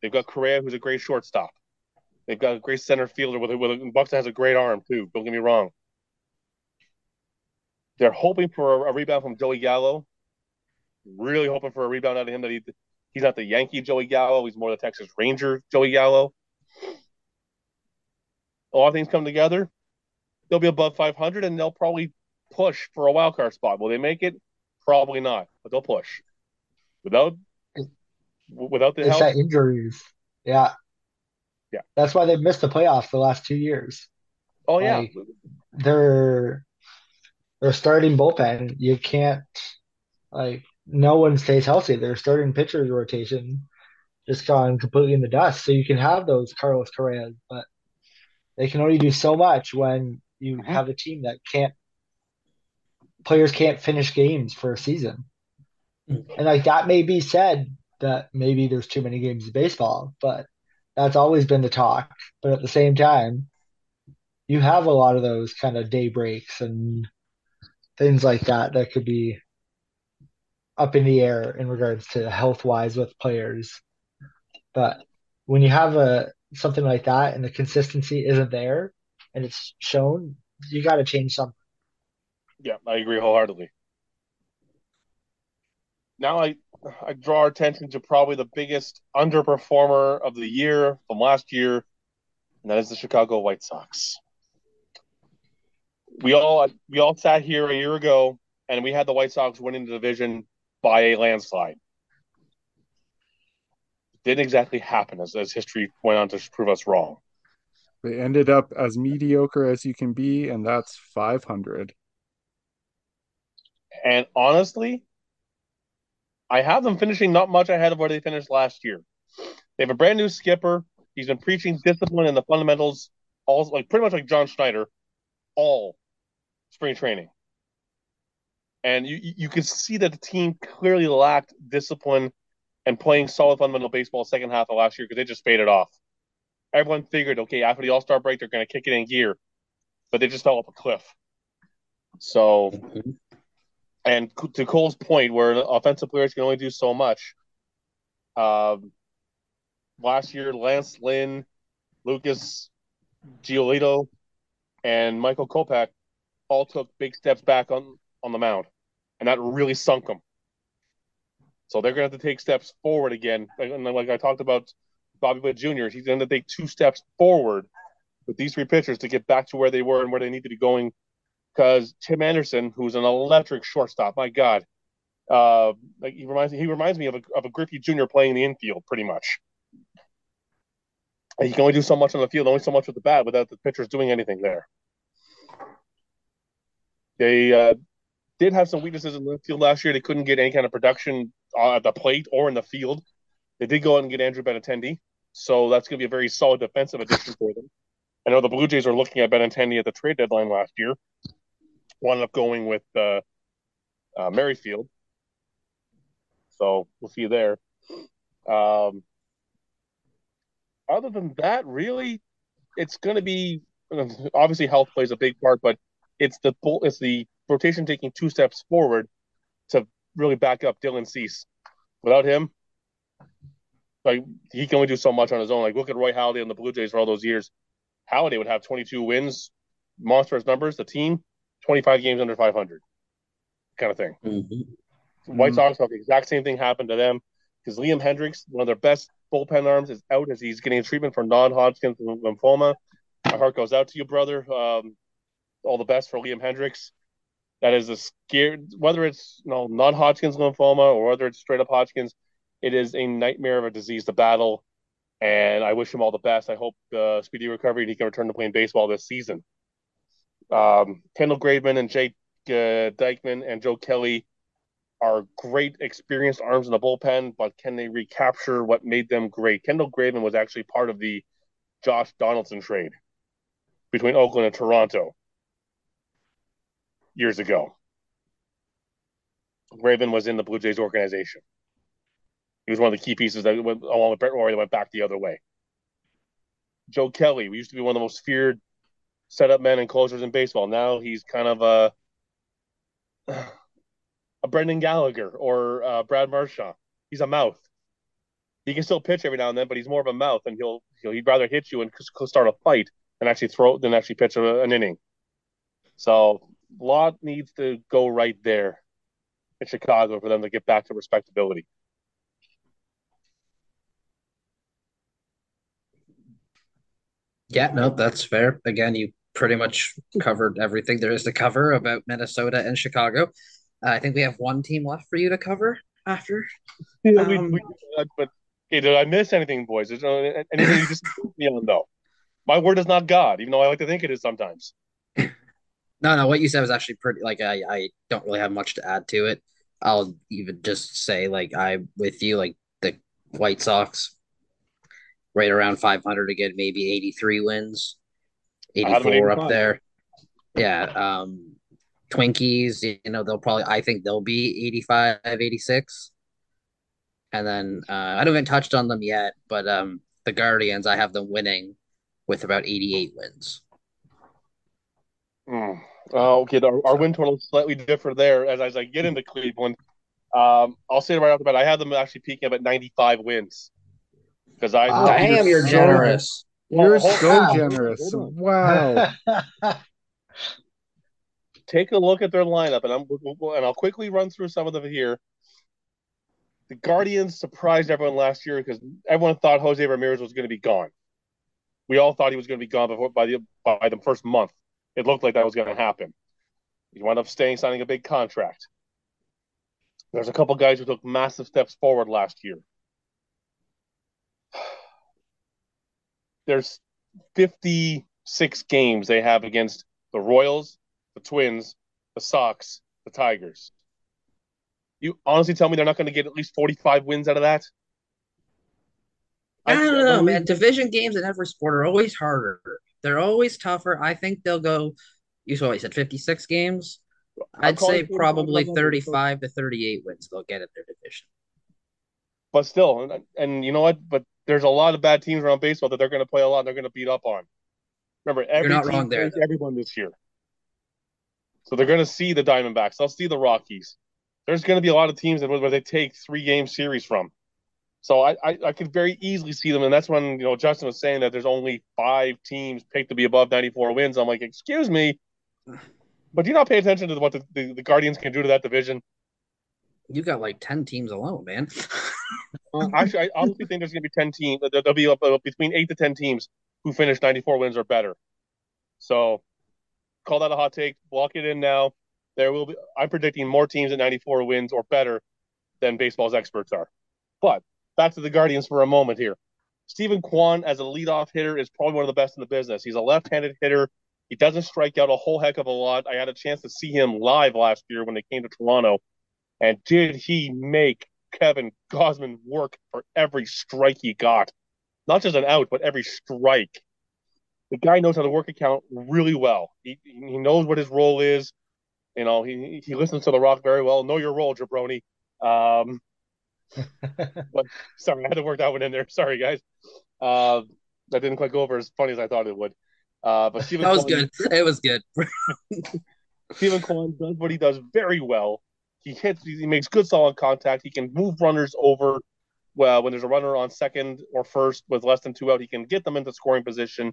They've got Correa, who's a great shortstop. They've got a great center fielder with with Buxton has a great arm too. Don't get me wrong. They're hoping for a, a rebound from Joey Gallo. Really hoping for a rebound out of him. That he he's not the Yankee Joey Gallo. He's more the Texas Ranger Joey Gallo. A lot of things come together. They'll be above 500, and they'll probably push for a wild card spot. Will they make it? Probably not, but they'll push. Without without the It's help, that injuries. Yeah. Yeah. That's why they've missed the playoffs the last two years. oh yeah, like- Their their starting bullpen, you can't like no one stays healthy. Their starting pitchers rotation just gone completely in the dust. So you can have those Carlos Correas, but they can only do so much when you Mhm. have a team that can't players can't finish games for a season. Mm. And like that may be said that maybe there's too many games of baseball, but that's always been the talk. But at the same time, you have a lot of those kind of day breaks and things like that that could be up in the air in regards to health wise with players. But when you have a something like that and the consistency isn't there and it's shown, you got to change something. Yeah, I agree wholeheartedly. Now I I draw our attention to probably the biggest underperformer of the year from last year, and that is the Chicago White Sox. We all we all sat here a year ago and we had the White Sox winning the division by a landslide. Didn't exactly happen as, as history went on to prove us wrong. They ended up as mediocre as you can be, and that's 500. And honestly, I have them finishing not much ahead of where they finished last year. They have a brand new skipper. He's been preaching discipline and the fundamentals, all like pretty much like John Schneider, all spring training. And you you can see that the team clearly lacked discipline and playing solid fundamental baseball second half of last year because they just faded off. Everyone figured, okay, after the All Star break, they're going to kick it in gear, but they just fell off a cliff. So Mhm. And to Cole's point, where offensive players can only do so much. Um, last year, Lance Lynn, Lucas Giolito, and Michael Kopech all took big steps back on on the mound, and that really sunk them. So they're going to have to take steps forward again. And like I talked about, Bobby Witt Jr., he's going to take two steps forward with these three pitchers to get back to where they were and where they need to be going because Tim Anderson, who's an electric shortstop, my God, uh, like he reminds me, he reminds me of a of a Griffey Jr. playing the infield, pretty much. And he can only do so much on the field, only so much with the bat, without the pitchers doing anything there. They uh, did have some weaknesses in the field last year. They couldn't get any kind of production uh, at the plate or in the field. They did go out and get Andrew Benintendi, so that's going to be a very solid defensive addition for them. I know the Blue Jays are looking at Benintendi at the trade deadline last year wound up going with uh, uh, Merrifield. So we'll see you there. Um, other than that, really, it's going to be obviously health plays a big part, but it's the it's the rotation taking two steps forward to really back up Dylan Cease. Without him, like he can only do so much on his own. Like look at Roy Halladay and the Blue Jays for all those years. Halladay would have 22 wins, monstrous numbers. The team 25 games under 500 kind of thing. Mhm. White Mhm. Sox have the exact same thing happen to them because Liam Hendriks, one of their best bullpen arms, is out as he's getting treatment for non-Hodgkin's lymphoma. My heart goes out to you, brother. Um, all the best for Liam Hendriks. That is a scare. Whether it's you know non-Hodgkin's lymphoma or whether it's straight up Hodgkin's, it is a nightmare of a disease to battle. And I wish him all the best. I hope uh, speedy recovery and he can return to playing baseball this season. Um, Kendall Graveman and Jake uh, Diekman and Joe Kelly are great, experienced arms in the bullpen, but can they recapture what made them great? Kendall Graveman was actually part of the Josh Donaldson trade between Oakland and Toronto years ago. Raven was in the Blue Jays organization. He was one of the key pieces that went along with Brett Lawrie that went back the other way. Joe Kelly, we used to be one of the most feared setup men and closers in baseball. Now he's kind of a a Brendan Gallagher or uh, Brad Marchand. He's a mouth. He can still pitch every now and then, but he's more of a mouth, and he'll, he'll he'd rather hit you and start a fight than actually throw than actually pitch a, an inning. So a lot needs to go right there in Chicago for them to get back to respectability. Yeah, no, that's fair. Again, you pretty much covered everything there is to cover about Minnesota and Chicago. Uh, I think we have one team left for you to cover after. Yeah, we, Um, we, uh, but hey, did I miss anything, boys? Anything you just me on though? My word is not God, even though I like to think it is sometimes. No, no, what you said was actually pretty. Like, I, I don't really have much to add to it. I'll even just say like I'm with you like the White Sox right around 500 again, maybe 83 wins, I had them at 84 up there. Yeah, um Twinkies, you know, they'll probably I think they'll be 85, 86. And then uh, I haven't touched on them yet, but um the Guardians, I have them winning with about 88 wins. Oh, okay. Our, our win total is slightly different there. As, as I get into Cleveland, um, I'll say right off the bat, I had them actually peaking up at 95 wins because I Wow. damn, you're so- generous. You're Well, hold so on, generous. Wow. take a look at their lineup, and I'm and I'll quickly run through some of them here. The Guardians surprised everyone last year because everyone thought Jose Ramirez was going to be gone. We all thought he was going to be gone before by the by the first month. It looked like that was going to happen. He wound up staying, signing a big contract. There's a couple guys who took massive steps forward last year. There's 56 games they have against the Royals, the Twins, the Sox, the Tigers. You honestly tell me they're not going to get at least 45 wins out of that? I don't know, man. Division games in every sport are always harder. They're always tougher. I think they'll go. You saw what you said, 56 games. I'm I'd say probably 35 to 38 wins they'll get in their division. But still, and, and you know what? But there's a lot of bad teams around baseball that they're going to play a lot and they're going to beat up on. Remember, every not team wrong there, everyone this year. So they're going to see the Diamondbacks. They'll see the Rockies. There's going to be a lot of teams that where they take three game series from. So I, I I could very easily see them, and that's when you know Justin was saying that there's only five teams picked to be above 94 wins. I'm like, excuse me, but do you not pay attention to what the, the, the Guardians can do to that division? You got like 10 teams alone, man. Actually, I honestly think there's going to be 10 teams. there- There'll be up, uh, between eight to 10 teams who finish 94 wins or better. So call that a hot take. Block it in now. There will be. I'm predicting more teams at 94 wins or better than baseball's experts are. But back to the Guardians for a moment here. Steven Kwan as a leadoff hitter is probably one of the best in the business. He's a left-handed hitter. He doesn't strike out a whole heck of a lot. I had a chance to see him live last year when they came to Toronto, and did he make Kevin Gausman work for every strike he got? Not just an out, but every strike. The guy knows how to work a count really well. He he knows what his role is. You know, he he listens to the Rock very well. Know your role, Jabroni. Um, but sorry, I had to work that one in there. Sorry, guys. Uh, that didn't quite go over as funny as I thought it would. Uh, but Steven That was Kwan- good. It was good. Steven Kwan does what he does very well. He hits, he makes good solid contact. He can move runners over. Well, when there's a runner on second or first with less than two out, he can get them into scoring position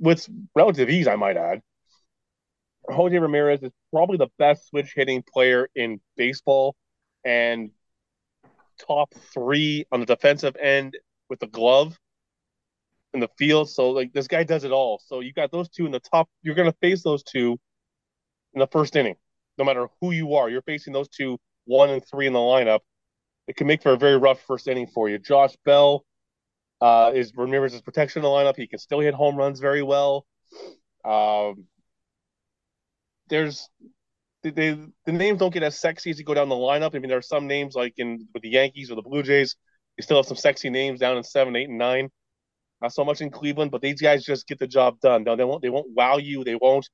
with relative ease, I might add. Jose Ramirez is probably the best switch hitting player in baseball and top three on the defensive end with the glove in the field. So like this guy does it all. So you got those two in the top. You're gonna face those two in the first inning, no matter who you are. You're facing those two, one and three in the lineup. It can make for a very rough first inning for you. Josh Bell uh, is remembers his protection in the lineup. He can still hit home runs very well. Um, there's they, the names don't get as sexy as you go down the lineup. I mean, there are some names like in with the Yankees or the Blue Jays. They still have some sexy names down in seven, eight, and nine. Not so much in Cleveland, but these guys just get the job done. No, they won't. They won't wow you. They won't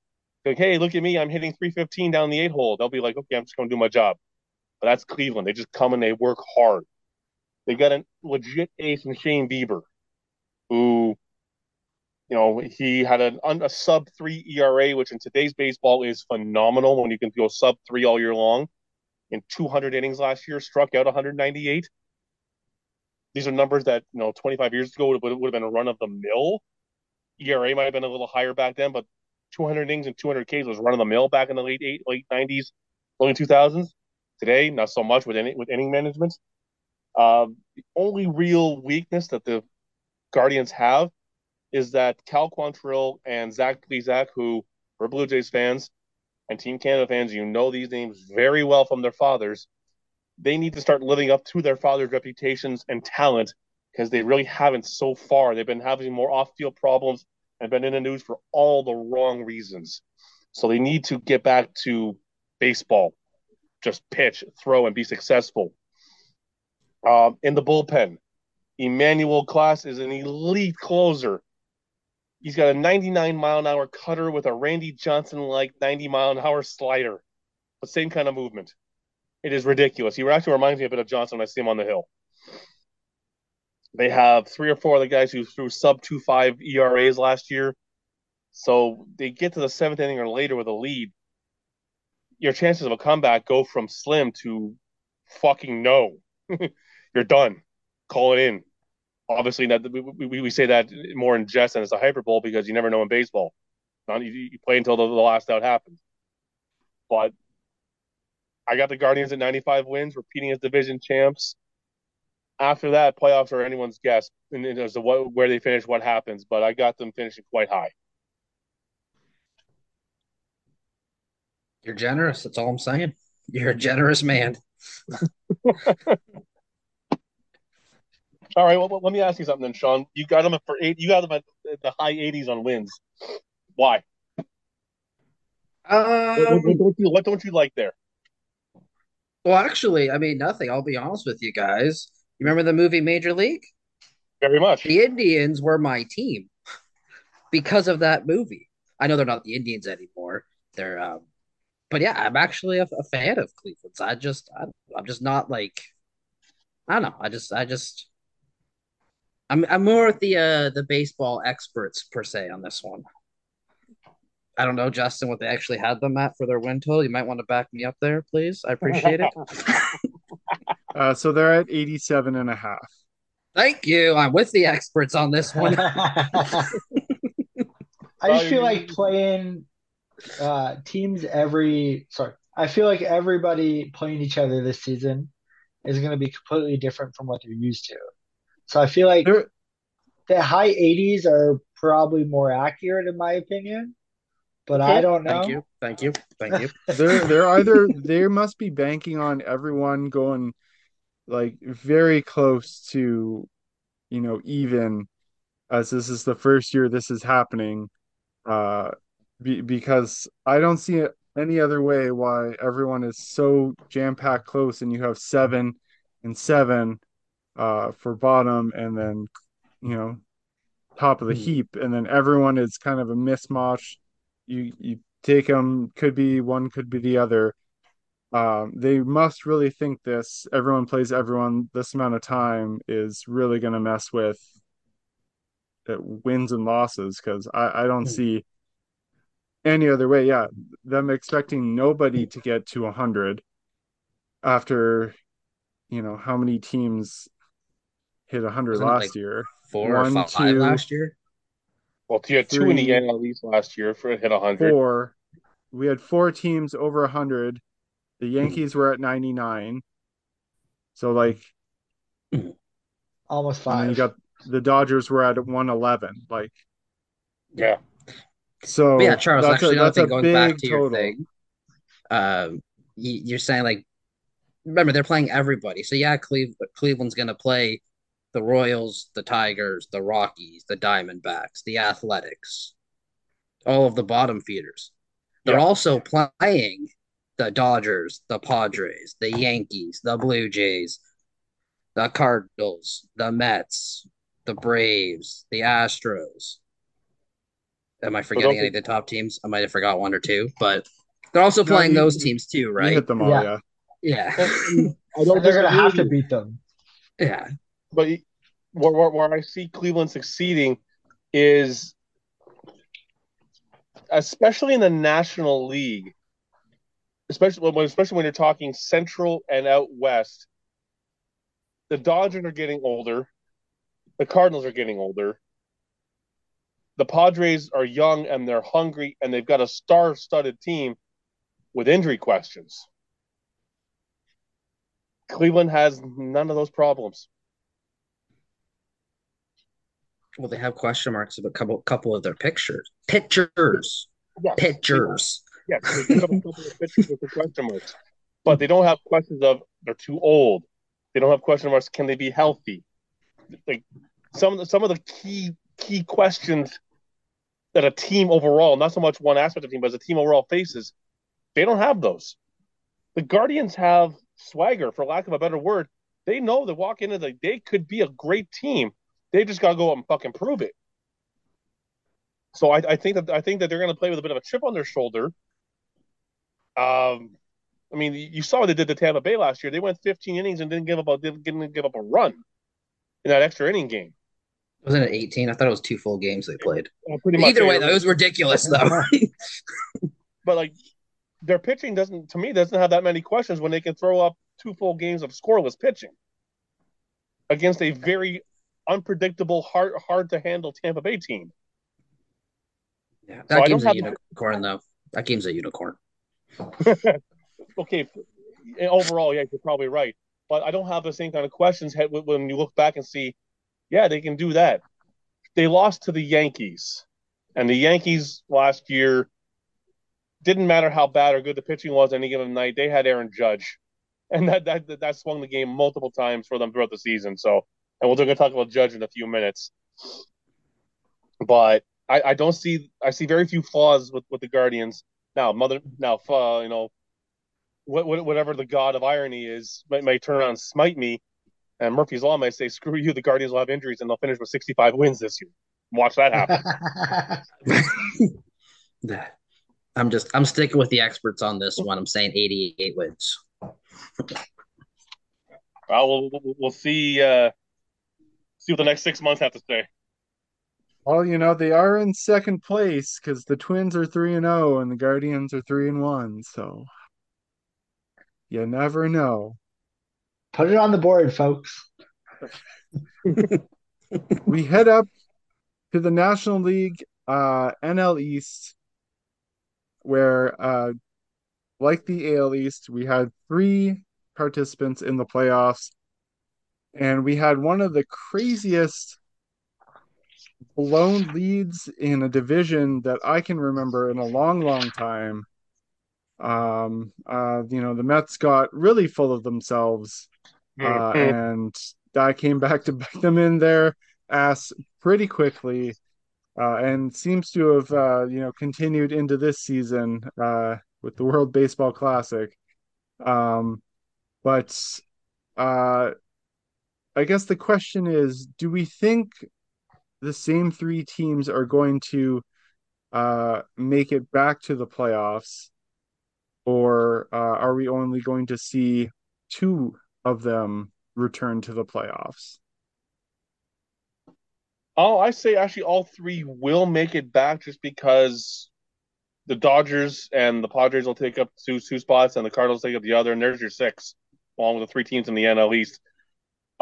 like, hey, look at me, I'm hitting 315 down the eight hole. They'll be like, okay, I'm just going to do my job. But that's Cleveland. They just come and they work hard. They got a legit ace in Shane Bieber, who, you know, he had an, a sub three ERA, which in today's baseball is phenomenal when you can go sub three all year long. In 200 innings last year, struck out 198. These are numbers that, you know, 25 years ago would, would have been a run of the mill. ERA might have been a little higher back then, but 200 innings and 200 Ks was run of the mill back in the late eight, late 90s, early 2000s. Today, not so much with any with inning management. Um, the only real weakness that the Guardians have is that Cal Quantrill and Zach Plesac, who were Blue Jays fans and Team Canada fans, you know these names very well from their fathers. They need to start living up to their fathers' reputations and talent because they really haven't so far. They've been having more off-field problems and been in the news for all the wrong reasons. So they need to get back to baseball. just pitch, throw, and be successful. Um, in the bullpen, Emmanuel Clase is an elite closer. He's got a 99 mile an hour cutter with a Randy Johnson like 90 mile an hour slider, the same kind of movement. It is ridiculous. He actually reminds me a bit of Johnson when I see him on the hill. They have three or four of the guys who threw sub two five ERAs last year. So they get to the seventh inning or later with a lead. Your chances of a comeback go from slim to fucking no. You're done. Call it in. Obviously, that we, we, we say that more in jest than it's a hyperbole because you never know in baseball. You, you play until the, the last out happens. But I got the Guardians at 95 wins, repeating as division champs. After that, playoffs are anyone's guess in, as to what, where they finish, what happens. But I got them finishing quite high. You're generous. That's all I'm saying. You're a generous man. all right. Well, let me ask you something then, Sean. You got them for eight. You got them at the high 80s on wins. Why? Um, what, what, don't you, what don't you like there? Well, actually, I mean, nothing. I'll be honest with you guys. You remember the movie Major League? Very much. The Indians were my team because of that movie. I know they're not the Indians anymore. They're, um, but yeah, I'm actually a, a fan of Cleveland's. I just, I, I'm just not like, I don't know. I just, I just, I'm, I'm more with the, uh, the baseball experts per se on this one. I don't know, Justin, what they actually had them at for their win total. You might want to back me up there, please. I appreciate it. uh, so they're at 87 and a half. Thank you. I'm with the experts on this one. I just feel like playing uh, teams every. Sorry, I feel like everybody playing each other this season is going to be completely different from what they're used to. So I feel like they're, the high 80s are probably more accurate in my opinion but okay. I don't know. Thank you. Thank you. Thank you. they're they're either they must be banking on everyone going like very close to you know even as this is the first year this is happening uh be, because I don't see it any other way why everyone is so jam packed close and you have 7 and 7 uh for bottom and then you know top of the hmm. heap. And then everyone is kind of a mismatch. You you take them could be one could be the other. Um, they must really think this. Everyone plays everyone this amount of time is really going to mess with wins and losses because I, I don't mm. see any other way. Yeah them expecting nobody to get to 100 after you know how many teams hit 100 Wasn't last like year four One, or five two, last year well, you had two in the NL East last year for hit 100. Four. We had four teams over 100. The Yankees were at 99. So, like, almost five. you got the Dodgers were at 111. Like, yeah. So, but yeah, Charles, that's actually, a, that's going back to your total. thing. Um, you're saying, like, remember, they're playing everybody. So, yeah, Cleve- Cleveland's going to play the Royals, the Tigers, the Rockies, the Diamondbacks, the Athletics, all of the bottom feeders. They're yeah. also playing the Dodgers, the Padres, the Yankees, the Blue Jays, the Cardinals, the Mets, the Braves, the Astros. Am I forgetting any of the top teams? I might have forgot one or two, but they're also playing no, you, those teams too, right? hit them all, yeah. Yeah. yeah. I don't they're gonna have to beat them. Yeah but where, where, where I see Cleveland succeeding is especially in the National League, especially when especially when you're talking Central and out West. The Dodgers are getting older. The Cardinals are getting older. The Padres are young and they're hungry and they've got a star-studded team with injury questions. Cleveland has none of those problems. Well, they have question marks of a couple, couple of their pictures. Pictures. Yes. Pictures. Yes, they have a couple of pictures with the question marks. But they don't have questions of they're too old. They don't have question marks, can they be healthy? Like some of the some of the key key questions that a team overall, not so much one aspect of the team, but as a team overall faces, they don't have those. the Guardians have swagger, for lack of a better word. They know they walk into the they could be a great team. They just gotta go and fucking prove it. So I, I think that I think that they're gonna play with a bit of a chip on their shoulder. Um, I mean, you saw what they did to Tampa Bay last year. They went 15 innings and didn't give up a didn't give up a run in that extra inning game. Wasn't it 18? I thought it was two full games they played. Much, Either way, though, it was ridiculous, though. but like their pitching doesn't to me doesn't have that many questions when they can throw up two full games of scoreless pitching against a very unpredictable, hard hard to handle Tampa Bay team. yeah, So that game's a unicorn, though. That game's a unicorn. okay, overall, yeah, you're probably right. But I don't have the same kind of questions when- when you look back and see, yeah, they can do that. They lost to the Yankees, and the Yankees last year didn't matter how bad or good the pitching was any given night. They had Aaron Judge, and that that that swung the game multiple times for them throughout the season. So, and we're going to talk about Judge in a few minutes. But I, I don't see I see very few flaws with, with the Guardians now. Mother now, uh, you know, what, what, whatever the god of irony is might, might turn around and smite me. And Murphy's Law might say, "Screw you! The Guardians will have injuries and they'll finish with 65 wins this year." Watch that happen. I'm just I'm sticking with the experts on this one. I'm saying 88 wins. Well, we'll, we'll, we'll see. Uh, see what the next six months have to say. Well, you know, they are in second place because the Twins are 3 and 0 and the Guardians are 3 and 1, so you never know. Put it on the board, folks. We head up to the National League uh NL East where uh like the AL East, we had three participants in the playoffs and we had one of the craziest blown leads in a division that I can remember in a long, long time. Um, uh, you know, the Mets got really full of themselves, uh, and that came back to bite them in their ass pretty quickly, uh, and seems to have, uh, you know, continued into this season, uh, with the World Baseball Classic. Um, but, uh, I guess the question is, do we think the same three teams are going to uh, make it back to the playoffs, or uh, are we only going to see two of them return to the playoffs? Oh, I say actually all three will make it back just because the Dodgers and the Padres will take up two two spots and the Cardinals take up the other, and there's your six, along with the three teams in the NL East.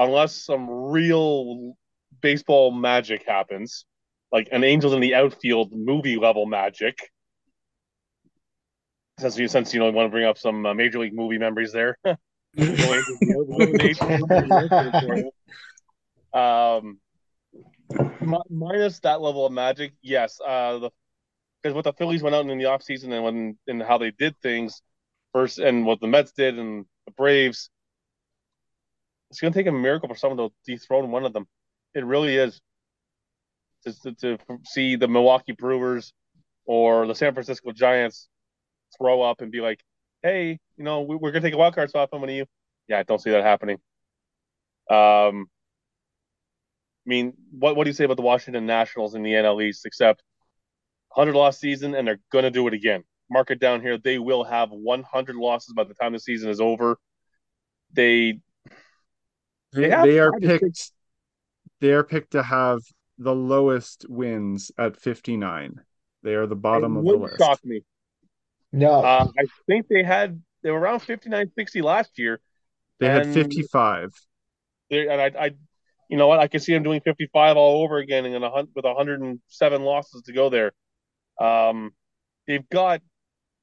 Unless some real baseball magic happens, like an Angels in the outfield movie level magic. Since you since you know want to bring up some uh, major league movie memories there. um, mi- minus that level of magic, yes. Uh, because what the Phillies went out in the offseason and when and how they did things first and what the Mets did and the Braves, it's gonna take a miracle for someone to dethrone one of them. It really is. To, to, to see the Milwaukee Brewers or the San Francisco Giants throw up and be like, "Hey, you know, we, we're gonna take a wild card spot from one of you." Yeah, I don't see that happening. Um, I mean, what what do you say about the Washington Nationals in the NL East? Except 100 loss season, and they're gonna do it again. Mark it down here. They will have 100 losses by the time the season is over. They They, have they are tried to take- picked. They are picked to have the lowest wins at 59. They are the bottom it of the would list. shock me. No, Uh, I think they had they were around 59, 60 last year. They had 55. and I, I, you know what? I can see them doing 55 all over again, and a, hun- with 107 losses to go there. Um, they've got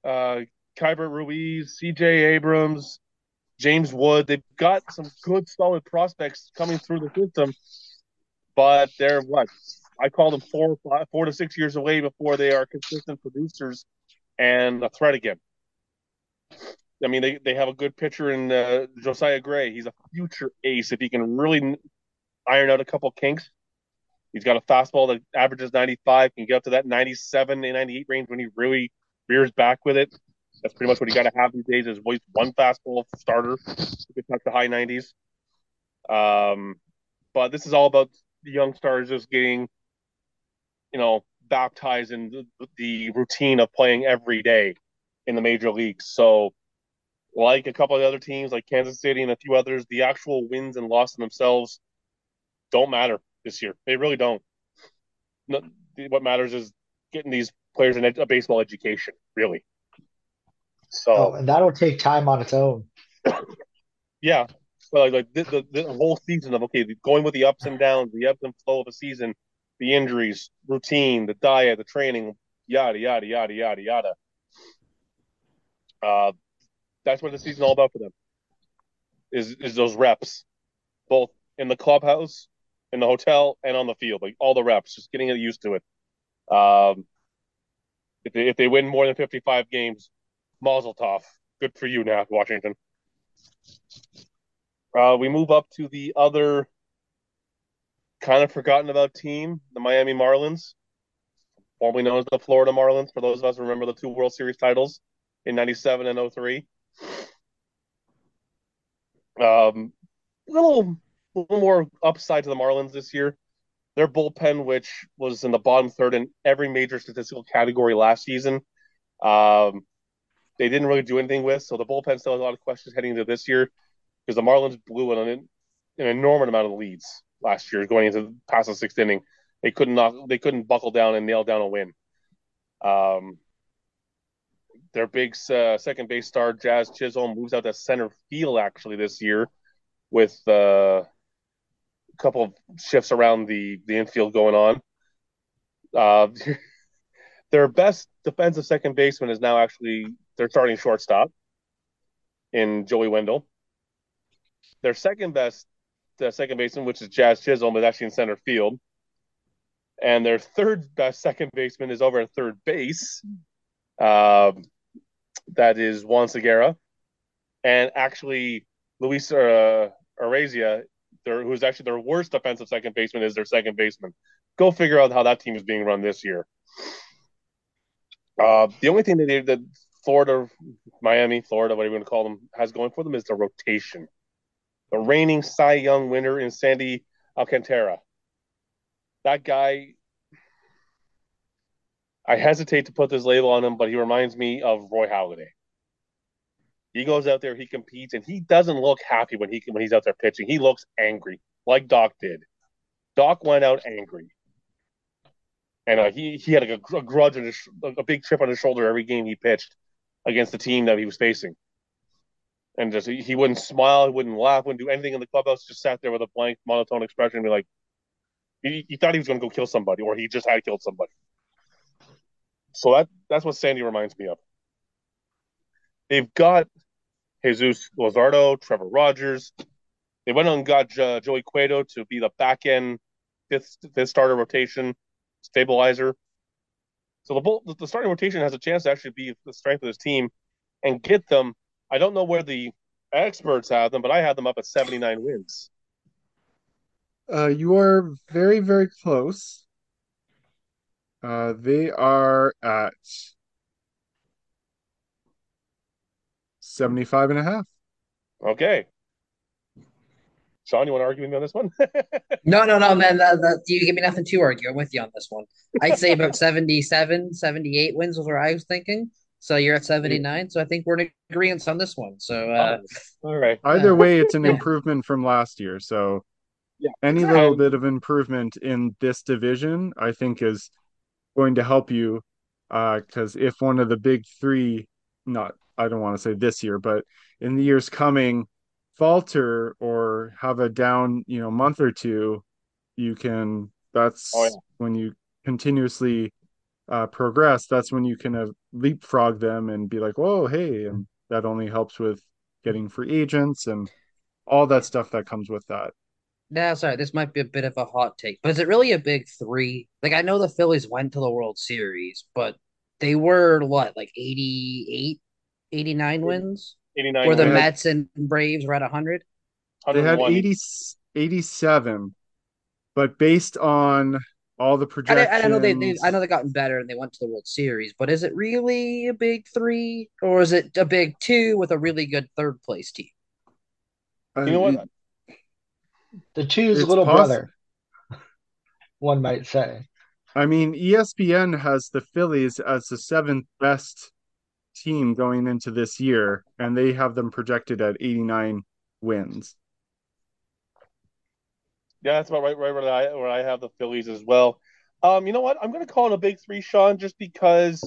uh, Keibert Ruiz, C.J. Abrams, James Wood. They've got some good, solid prospects coming through the system, but they're what I call them four, five, four to six years away before they are consistent producers and a threat again. I mean, they, they have a good pitcher in uh, Josiah Gray. He's a future ace if he can really iron out a couple kinks. He's got a fastball that averages 95, can get up to that 97 and 98 range when he really rears back with it. That's pretty much what you got to have these days. Is one fastball starter who can touch the high 90s. Um, but this is all about the young stars just getting, you know, baptized in the, the routine of playing every day in the major leagues. So, like a couple of other teams, like Kansas City and a few others, the actual wins and losses themselves don't matter this year. They really don't. No, what matters is getting these players in a baseball education, really. So, Oh, and that'll take time on its own. yeah, well, like, like the, the, the whole season of okay, going with the ups and downs, the ebbs and flow of a season, the injuries, routine, the diet, the training, yada yada yada yada yada. Uh, that's what the season's all about for them. Is is those reps, both in the clubhouse, in the hotel, and on the field, like all the reps, just getting used to it. Um, if they if they win more than fifty five games, Mazel tov. Good for you, now, Washington. Uh, we move up to the other kind of forgotten about team, the Miami Marlins, formerly known as the Florida Marlins. For those of us who remember the two World Series titles in '97 and 03. Um, little, little more upside to the Marlins this year. Their bullpen, which was in the bottom third in every major statistical category last season, um, they didn't really do anything with. So the bullpen still has a lot of questions heading into this year because the Marlins blew an, an enormous amount of leads last year going into past the sixth inning. They couldn't knock, they couldn't buckle down and nail down a win. Um, their big uh, second base star Jazz Chisholm moves out to center field actually this year with uh, a couple of shifts around the the infield going on. Uh, their best defensive second baseman is now actually their starting shortstop in Joey Wendle. Their second best uh, second baseman, which is Jazz Chisholm, is actually in center field. And their third best second baseman is over at third base. Um, that is Juan Segura. And actually, Luis uh, Arraez, who's actually their worst defensive second baseman, is their second baseman. Go figure out how that team is being run this year. Uh, the only thing that, they, that Florida, Miami, Florida, whatever you want to call them, has going for them is the rotation. The reigning Cy Young winner in Sandy Alcantara. That guy, I hesitate to put this label on him, but he reminds me of Roy Halladay. He goes out there, he competes, and he doesn't look happy when he when he's out there pitching. He looks angry, like Doc did. Doc went out angry and uh, he he had a, a grudge and a, a, big chip on his shoulder every game he pitched against the team that he was facing. And just he, wouldn't smile, he wouldn't laugh, wouldn't do anything in the clubhouse. Just sat there with a blank, monotone expression, and be like, he, he thought he was going to go kill somebody, or he just had killed somebody. So that that's what Sandy reminds me of. They've got Jesus Luzardo, Trevor Rogers. They went on and got uh, Joey Cueto to be the back end fifth fifth starter rotation stabilizer. So the the starting rotation has a chance to actually be the strength of this team and get them. I don't know where the experts have them, but I have them up at 79 wins. Uh, you are very, very close. Uh, they are at 75 and a half. Okay. Sean, you want to argue with me on this one? no, no, no, man. That, that, you give me nothing to argue. I'm with you on this one. I'd say about 77, 78 wins was where I was thinking. So you're at 79. So I think we're in agreement on this one. So, uh, oh, all right. Either way, it's an improvement from last year. So, yeah. any little bit of improvement in this division, I think, is going to help you. Because uh, if one of the big three, not, I don't want to say this year, but in the years coming, falter or have a down, you know, month or two, you can. That's oh, yeah. when you continuously uh, progress. That's when you can uh, leapfrog them and be like, "Whoa, hey!" And that only helps with getting free agents and all that stuff that comes with that. Now, sorry, this might be a bit of a hot take, but is it really a big three? Like, I know the Phillies went to the World Series, but they were what, like 88, 89 wins? 89 Where the Mets and Braves were at 100? They had 80, 87, but based on all the I, I know they, they I know projections. they gotten better and they went to the World Series, but is it really a big three or is it a big two with a really good third place team? Uh, You know it, what? The two's little possible. brother, one might say. I mean, ESPN has the Phillies as the seventh best team going into this year, and they have them projected at 89 wins. Yeah, that's about right, right where I where I have the Phillies as well. Um, you know what? I'm going to call it a big three, Sean, just because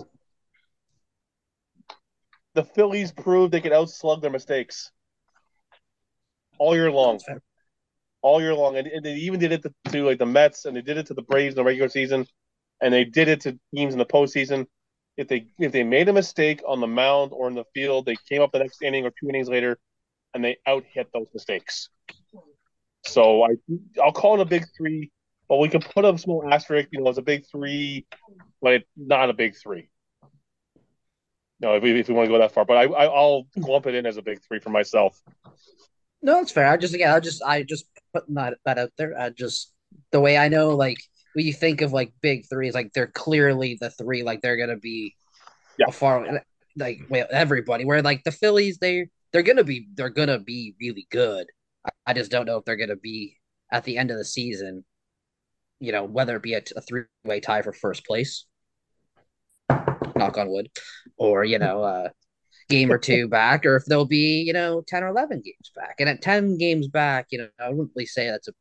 the Phillies proved they could outslug their mistakes all year long, all year long, and, and they even did it to, to like the Mets, and they did it to the Braves in the regular season, and they did it to teams in the postseason. If they if they made a mistake on the mound or in the field, they came up the next inning or two innings later, and they out hit those mistakes. So I I'll call it a big three, but we can put a small asterisk. You know, it's a big three, but it's not a big three. No, if we, if we want to go that far, but I, I I'll lump it in as a big three for myself. No, that's fair. I just yeah, I just I just putting that that out there. I just the way I know like when you think of like big threes, like they're clearly the three, like they're gonna be Yeah, a far like well everybody. Where like the Phillies, they they're gonna be they're gonna be really good. I, I just don't know if they're gonna be at the end of the season. You know, whether it be a, a three way tie for first place, knock on wood, or you know, uh, game or two back, or if they'll be, you know, 10 or 11 games back. And at 10 games back, you know, I wouldn't really say that's a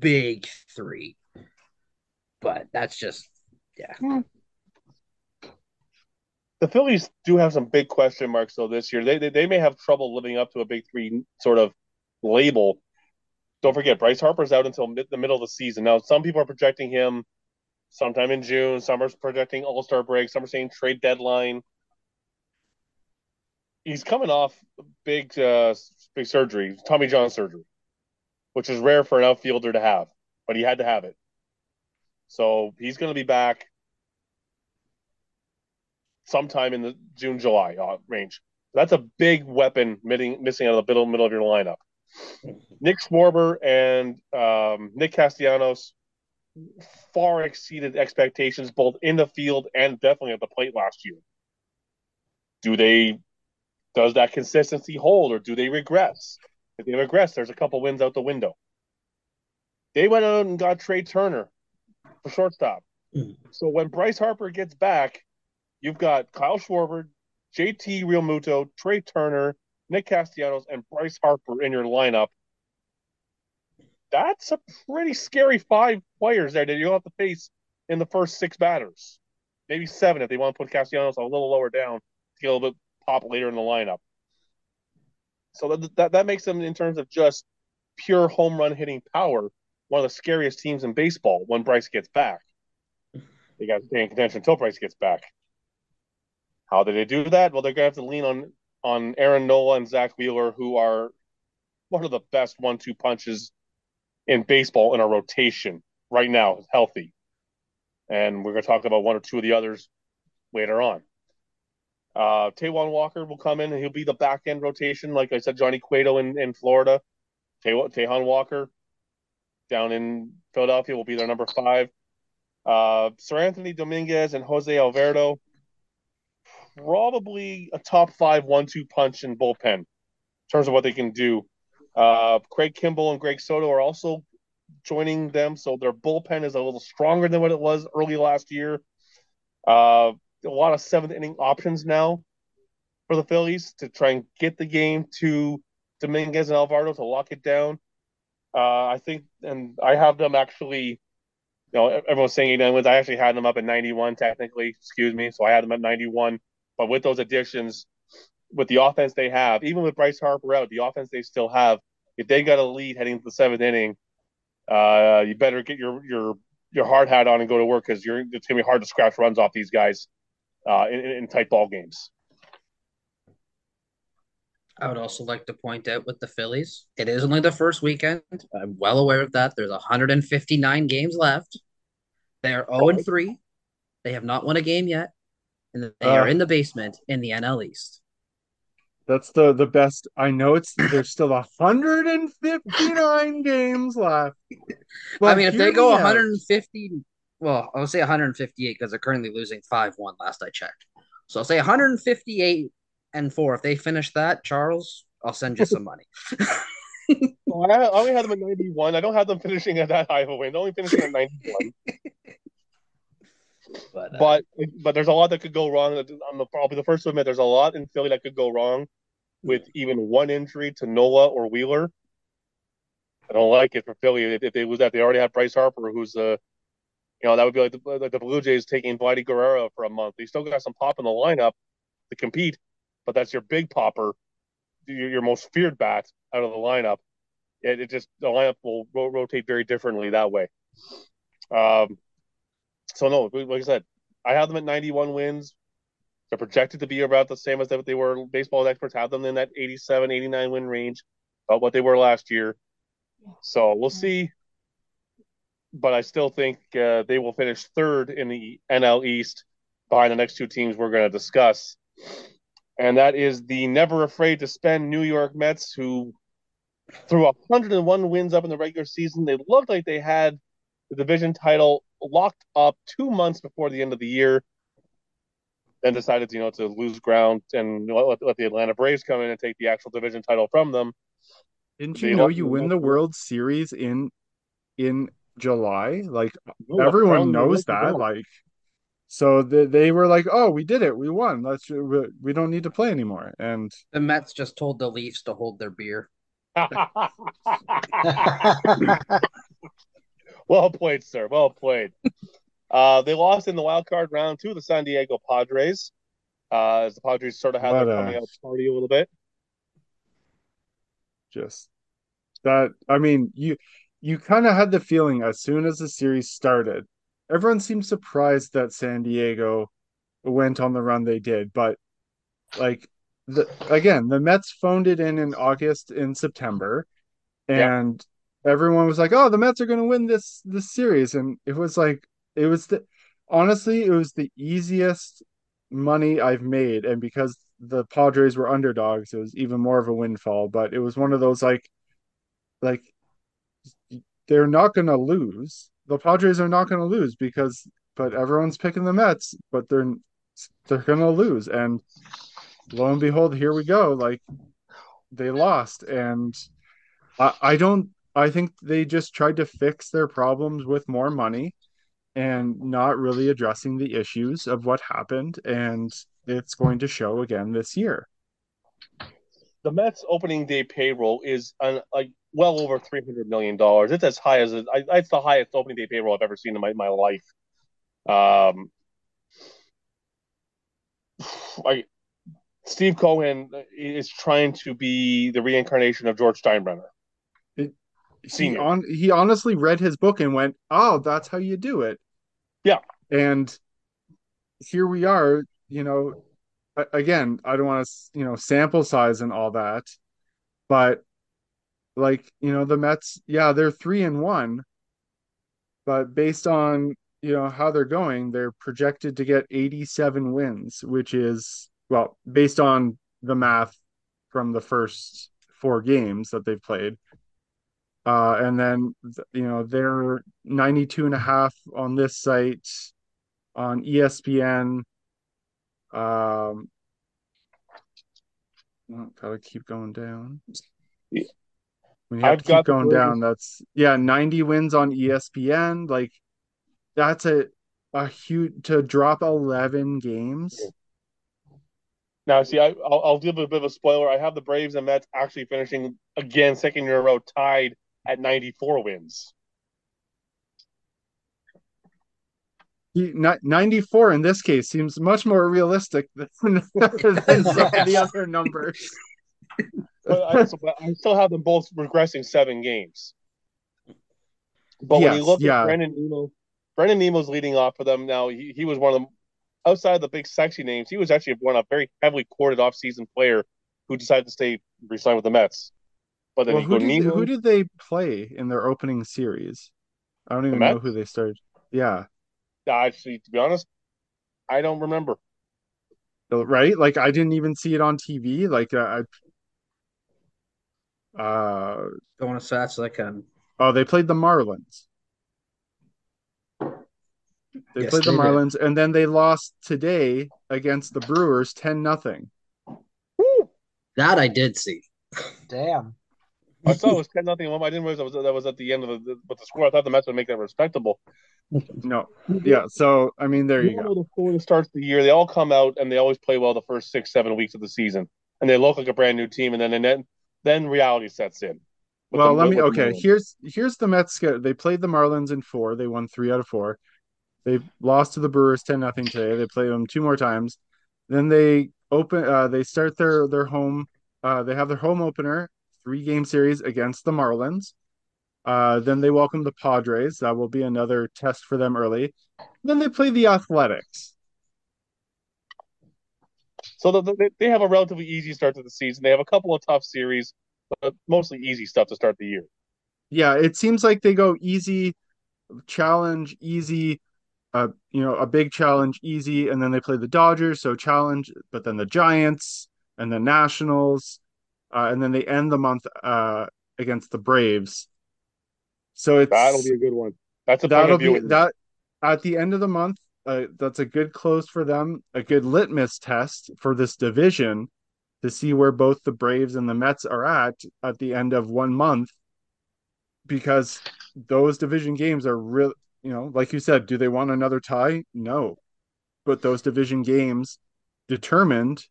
big three, but that's just, yeah. the Phillies do have some big question marks though this year. They, they they may have trouble living up to a big three sort of label. Don't forget, Bryce Harper's out until mid, the middle of the season. Now, some people are projecting him sometime in June. Some are projecting All Star break. Some are saying trade deadline. He's coming off big uh, big surgery, Tommy John surgery, which is rare for an outfielder to have, but he had to have it. So he's going to be back sometime in the June July uh, range. That's a big weapon missing missing out of the middle middle of your lineup. Nick Schwarber and um, Nick Castellanos far exceeded expectations both in the field and definitely at the plate last year. Do they does that consistency hold or do they regress? If they regress, there's a couple wins out the window. They went out and got Trea Turner for shortstop. Mhm. So when Bryce Harper gets back, you've got Kyle Schwarber, JT Realmuto, Trea Turner, Nick Castellanos, and Bryce Harper in your lineup. That's a pretty scary five players there that you'll have to face in the first six batters. Maybe seven if they want to put Castellanos a little lower down to get a little bit pop later in the lineup. So that, that, that makes them, in terms of just pure home run hitting power, one of the scariest teams in baseball when Bryce gets back. They got to stay in contention until Bryce gets back. How do they do that? Well, they're going to have to lean on on Aaron Nola and Zack Wheeler, who are one of the best one-two punches in baseball in a rotation right now, healthy. And we're going to talk about one or two of the others later on. Uh, Taijuan Walker will come in and he'll be the back end rotation, like I said, Johnny Cueto in, in Florida. Taijuan Walker down in Philadelphia will be their number five. Uh, Seranthony Dominguez and Jose Alvarado, probably a top five one-two punch in bullpen in terms of what they can do. Uh, Craig Kimbrel and Greg Soto are also joining them, so their bullpen is a little stronger than what it was early last year. Uh, a lot of seventh inning options now for the Phillies to try and get the game to Dominguez and Alvarado to lock it down. Uh, I think, and I have them actually. You know, everyone's saying 89 wins. I actually had them up at 91, technically. Excuse me. So I had them at 91. But with those additions, with the offense they have, even with Bryce Harper out, the offense they still have, if they got a lead heading into the seventh inning, uh, you better get your your your hard hat on and go to work because you're it's gonna be hard to scratch runs off these guys uh, in, in tight ball games. I would also like to point out with the Phillies, it is only the first weekend. I'm well aware of that. There's 159 games left. They are 0 and 3. They have not won a game yet. And they are Uh, in the basement in the NL East. That's the the best. I know it's there's still 159 games left. I mean, if they go 150, well, I'll say 158 because they're currently losing 5 1 last I checked. So I'll say 158 and 4. If they finish that, Charles, I'll send you some money. well, I only have them at 91. I don't have them finishing at that high of a win. They only finishing at 91. But, uh, but but there's a lot that could go wrong. I'm the, probably the first to admit there's a lot in Philly that could go wrong with even one injury to Nola or Wheeler. I don't like it for Philly if, if they lose that. They already have Bryce Harper, who's a, uh, you know, that would be like the, like the Blue Jays taking Vladdy Guerrero for a month. They still got some pop in the lineup to compete, but that's your big popper, your, your most feared bat out of the lineup. It, it just the lineup will ro- rotate very differently that way. Um, so no, like I said, I have them at 91 wins. They're projected to be about the same as they were. Baseball experts have them in that 87, 89 win range, about what they were last year. So we'll see. But I still think uh, they will finish third in the NL East behind the next two teams we're going to discuss. And that is the never afraid to spend New York Mets, who threw 101 wins up in the regular season. They looked like they had the division title locked up two months before the end of the year then decided, you know, to lose ground and let, let the Atlanta Braves come in and take the actual division title from them. Didn't you know you win the World Series in in July? Like everyone knows that. Like, so they, they were like, "Oh, we did it. We won. Let's we, we don't need to play anymore." And the Mets just told the Leafs to hold their beer. well played, sir. Well played. Uh, they lost in the wild card round to the San Diego Padres. Uh, as the Padres sort of had what their coming out party a little bit. Just that, I mean, you you kind of had the feeling as soon as the series started, everyone seemed surprised that San Diego went on the run they did, but like the again, the Mets phoned it in in August in September, and yep. everyone was like, "Oh, the Mets are going to win this this series," and it was like, it was the honestly, it was the easiest money I've made, and because the Padres were underdogs, it was even more of a windfall. But it was one of those like, like they're not going to lose. The Padres are not going to lose because, but everyone's picking the Mets, but they're they're going to lose, and lo and behold, here we go. Like they lost, and I I don't. I think they just tried to fix their problems with more money and not really addressing the issues of what happened and it's going to show again this year the mets opening day payroll is an, like well over 300 million dollars it's as high as it, I, it's the highest opening day payroll i've ever seen in my, my life um I, steve cohen is trying to be the reincarnation of george steinbrenner he on he honestly read his book and went, "Oh, that's how you do it." Yeah. And here we are, you know, again, I don't want to, you know, sample size and all that, but like, you know, the Mets, yeah, they're 3 and 1, but based on, you know, how they're going, they're projected to get 87 wins, which is well, based on the math from the first four games that they've played uh, and then, you know, they're 92 and a half on this site on ESPN. Um, oh, gotta keep going down. When you have I've to keep going down, that's yeah, 90 wins on ESPN. Like that's a a huge to drop 11 games. Now, see, I, will I'll give a bit of a spoiler. I have the Braves and Mets actually finishing again second year in a row tied at 94 wins. He, 94 in this case seems much more realistic than, than some of the other numbers. But I, I, still have them both regressing seven games. But yes, when you look yeah. at Brandon Nimmo, Brandon Nimmo's leading off for them now. He, he was one of them outside of the big sexy names. He was actually one of a very heavily courted off-season player who decided to stay resign with the Mets. But then well, who, did, who did they play in their opening series? I don't even know who they started. Yeah. Actually, to be honest, I don't remember. right? Like I didn't even see it on TV. Like uh, I uh Going to so that's like um oh they played the Marlins. They Yes, played the they did. Marlins and then they lost today against the Brewers 10 nothing. that I did see. Damn. I saw it was ten nothing. I didn't realize that was that was at the end of the but the score. I thought the Mets would make that respectable. No. Yeah, so I mean there you know go. the score that starts the year. They all come out and they always play well the first six seven weeks of the season, and they look like a brand new team. And then and then reality sets in. Well, let me okay, here's here's the Mets schedule. They played the Marlins in 4. They won 3 out of 4. They lost to the Brewers 10 nothing today. They play them two more times. Then they open uh they start their their home uh they have their home opener, three game series against the Marlins. Uh then they welcome the Padres. That will be another test for them early. Then they play the Athletics. So the, the, they have a relatively easy start to the season. They have a couple of tough series, but mostly easy stuff to start the year. Yeah, it seems like they go easy, challenge, easy, uh, you know, a big challenge, easy, and then they play the Dodgers, so challenge, but then the Giants and the Nationals, uh, and then they end the month uh against the Braves. So it's That'll be a good one. That's a that'll be that at the end of the month. Uh, that's a good close for them, a good litmus test for this division to see where both the Braves and the Mets are at at the end of one month, because those division games are real. You know, like you said, do they want another tie? No, but those division games determined